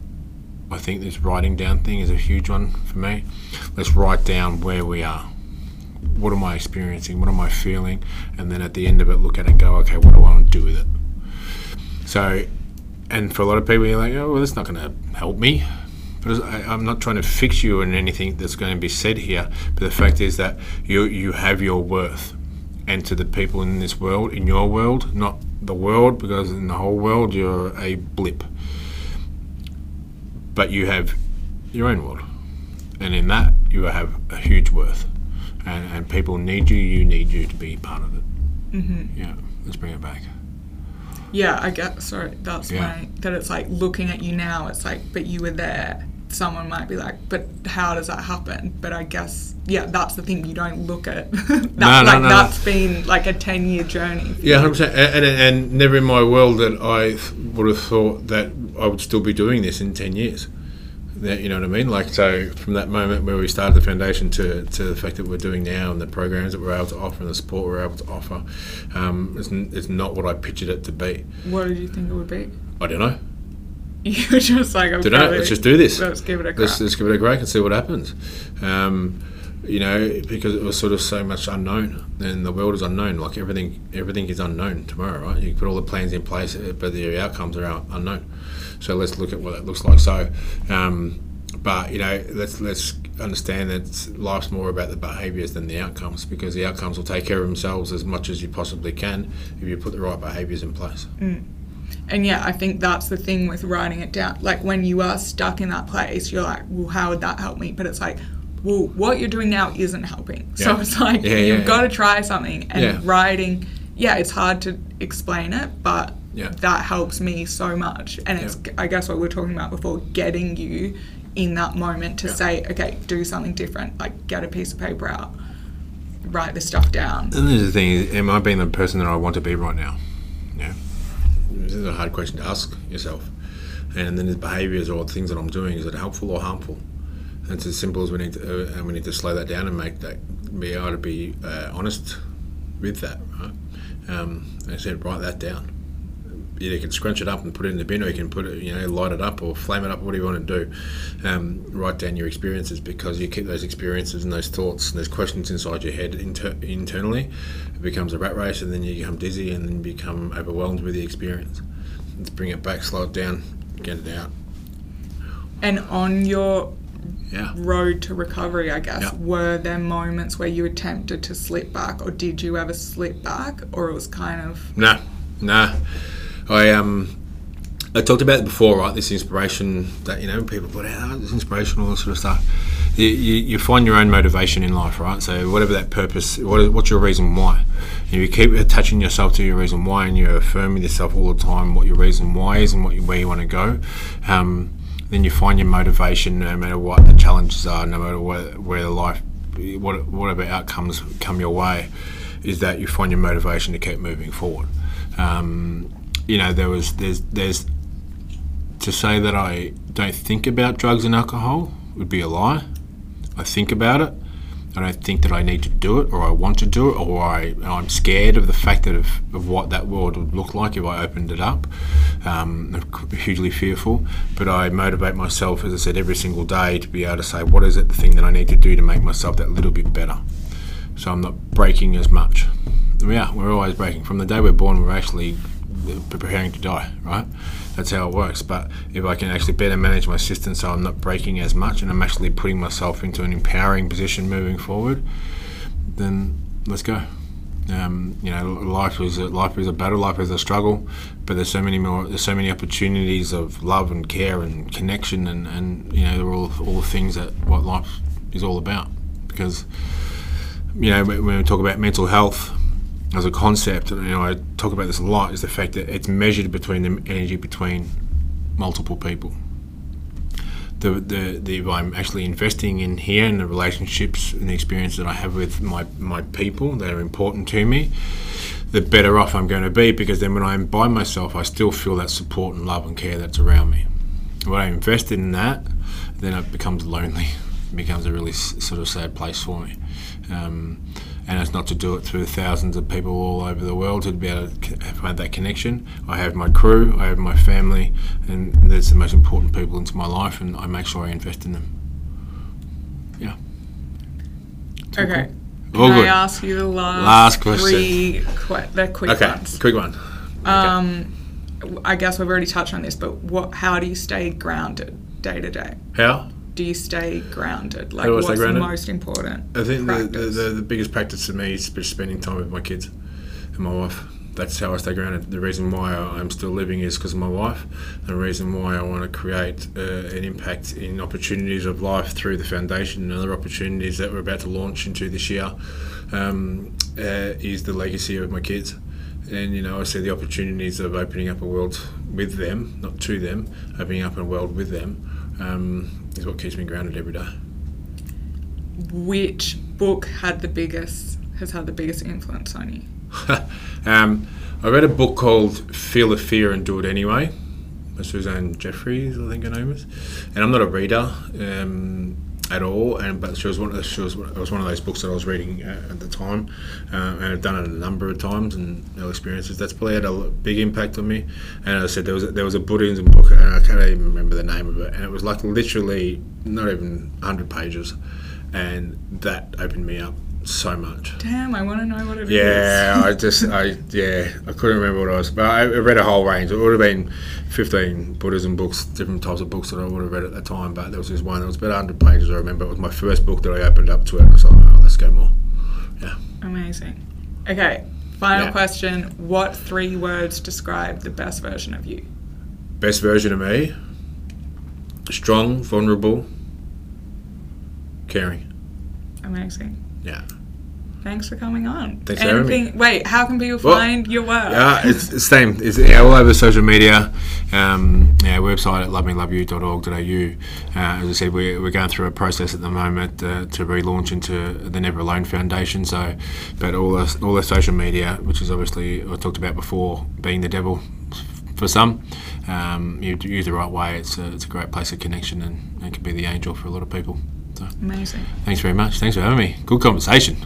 I think this writing down thing is a huge one for me. Let's write down where we are. What am I experiencing? What am I feeling? And then at the end of it, look at it and go, okay, what do I want to do with it? So, and for a lot of people, you're like, oh, well, that's not going to help me. But I, I'm not trying to fix you on anything that's going to be said here, but the fact is that you you have your worth, and to the people in this world, in your world, not the world, because in the whole world you're a blip. But you have your own world, and in that you have a huge worth, and, and people need you. You need you to be part of it. Mm-hmm. Yeah, let's bring it back. Yeah, I get. Sorry, that's Yeah. my that it's like looking at you now. It's like, but you were there. Someone might be like, but how does that happen? But I guess, yeah, that's the thing. You don't look at (laughs) that. No, no, like no, that's been like a ten year journey. Yeah, hundred percent. And, and and never in my world that I would have thought that I would still be doing this in ten years. That you know what I mean? Like so, from that moment where we started the foundation to, to the fact that we're doing now and the programs that we're able to offer and the support we're able to offer, um, it's, n- it's not what I pictured it to be. What did you think it would be? I don't know. (laughs) You were just like, okay, Don't know. Let's just do this. Let's give it a crack. Let's, let's give it a crack and see what happens. Um, you know, because it was sort of so much unknown, and the world is unknown. Like everything, everything is unknown tomorrow, right? You put all the plans in place, uh, but the outcomes are out unknown. So let's look at what that looks like. So, um, but you know, let's let's understand that life's more about the behaviours than the outcomes, because the outcomes will take care of themselves as much as you possibly can if you put the right behaviours in place. And yeah, I think that's the thing with writing it down. Like when you are stuck in that place, you're like, well, how would that help me? But it's like, well, what you're doing now isn't helping. (laughs) So it's like Yeah, you've yeah, got yeah. to try something. And Yeah. writing, yeah, it's hard to explain it, but Yeah. that helps me so much. And it's, I guess, what we were talking about before, getting you in that moment to Yeah. say, okay, do something different. Like get a piece of paper out, write this stuff down. And there's the thing: is, am I being the person that I want to be right now? This is a hard question to ask yourself. And then the behaviours or the things that I'm doing is it helpful or harmful? And it's as simple as we need to, uh, and we need to slow that down and make that be able to be uh, honest with that. Right? Um, I said, write that down. Either you can scrunch it up and put it in the bin, or you can put it, you know, light it up or flame it up. What do you want to do? Um, write down your experiences because you keep those experiences and those thoughts and those questions inside your head inter- internally. It becomes a rat race, and then you become dizzy and then become overwhelmed with the experience. Let's bring it back, slow it down, get it out. And on your Yeah. road to recovery, I guess, Yeah. were there moments where you attempted to slip back, or did you ever slip back, or it was kind of Nah, nah. I um, I talked about it before, right? This inspiration that you know people put out, oh, this inspiration, all this sort of stuff. You, you, you find your own motivation in life, right? So whatever that purpose, what, is- what's your reason why? And you keep attaching yourself to your reason why, and you're affirming yourself all the time what your reason why is and what you, where you want to go. Um, then you find your motivation no matter what the challenges are, no matter where, where the life, what, whatever outcomes come your way, is that you find your motivation to keep moving forward. Um, you know, there was there's there's to say that I don't think about drugs and alcohol would be a lie. I think about it. I don't think that I need to do it or I want to do it or I, I'm scared of the fact that of, of what that world would look like if I opened it up. Um, I'm hugely fearful, but I motivate myself, as I said, every single day to be able to say, what is it the thing that I need to do to make myself that little bit better? So I'm not breaking as much. Yeah, we're always breaking. From the day we're born, we're actually preparing to die, right? That's how it works. But if I can actually better manage my system so I'm not breaking as much and I'm actually putting myself into an empowering position moving forward, then let's go. Um, you know, life is a, life is a battle, life is a struggle, but there's so many more, there's so many opportunities of love and care and connection, and, and you know, they're all all the things that what life is all about. Because you know, when when we talk about mental health as a concept, and you know, I talk about this a lot, is the fact that it's measured between the energy between multiple people. The, the, the I'm actually investing in here and the relationships and the experience that I have with my, my people that are important to me, the better off I'm going to be because then when I'm by myself, I still feel that support and love and care that's around me. When I invested in that, then it becomes lonely. It (laughs) becomes a really sort of sad place for me. Um, and it's not to do it through thousands of people all over the world to be able to find that connection. I have my crew, I have my family, and that's the most important people into my life, and I make sure I invest in them. Yeah. It's okay? cool. All Can I ask you the last, Last question. three que- the quick Okay, ones? quick one. Um, I guess we've already touched on this, but what? How do you stay grounded? day to day? How? Do you stay grounded? Like, what's stay the most important? I think the, the, the, biggest practice for me is just spending time with my kids and my wife. That's how I stay grounded. The reason why I'm still living is because of my wife. The reason why I want to create uh, an impact in opportunities of life through the foundation and other opportunities that we're about to launch into this year um, uh, is the legacy of my kids. And you know, I see the opportunities of opening up a world with them, not to them, opening up a world with them, um, is what keeps me grounded every day. Which book had the biggest has had the biggest influence on you? (laughs) um, I read a book called Feel the Fear and Do It Anyway by Suzanne Jeffries, I think her name is. And I'm not a reader um, at all, and but she was one of she was it was one of those books that I was reading uh, at the time, uh, and I've done it a number of times and experiences. That's probably had a big impact on me. And I said, there was a, there was a Buddhism book, and I can't even remember the name of it, and it was like literally not even 100 pages, and that opened me up so much. Damn, I want to know what it is. Yeah, I just, I yeah, I couldn't remember what I was. But I I read a whole range. It would have been fifteen Buddhism books, different types of books that I would have read at the time. But there was this one that was about hundred pages. I remember it was my first book that I opened up to it. I was like, oh, let's go more. Yeah. Amazing. Okay, final Yeah. question. What three words describe the best version of you? Best version of me: strong, vulnerable, caring. Amazing. Yeah. Thanks for coming on. Thanks for having me. Anything- Wait, how can people Well, find your work? Yeah, it's the same. It's yeah, all over social media. Um, yeah, website at lovemeloveyou.org.au. Uh, as I said, we're, we're going through a process at the moment uh, to relaunch into the Never Alone Foundation. So, but all the all the social media, which is obviously I talked about before, being the devil for some. Um, you use the right way. It's a, it's a great place of connection and it can be the angel for a lot of people. So, Amazing. thanks very much. Thanks for having me. Good conversation.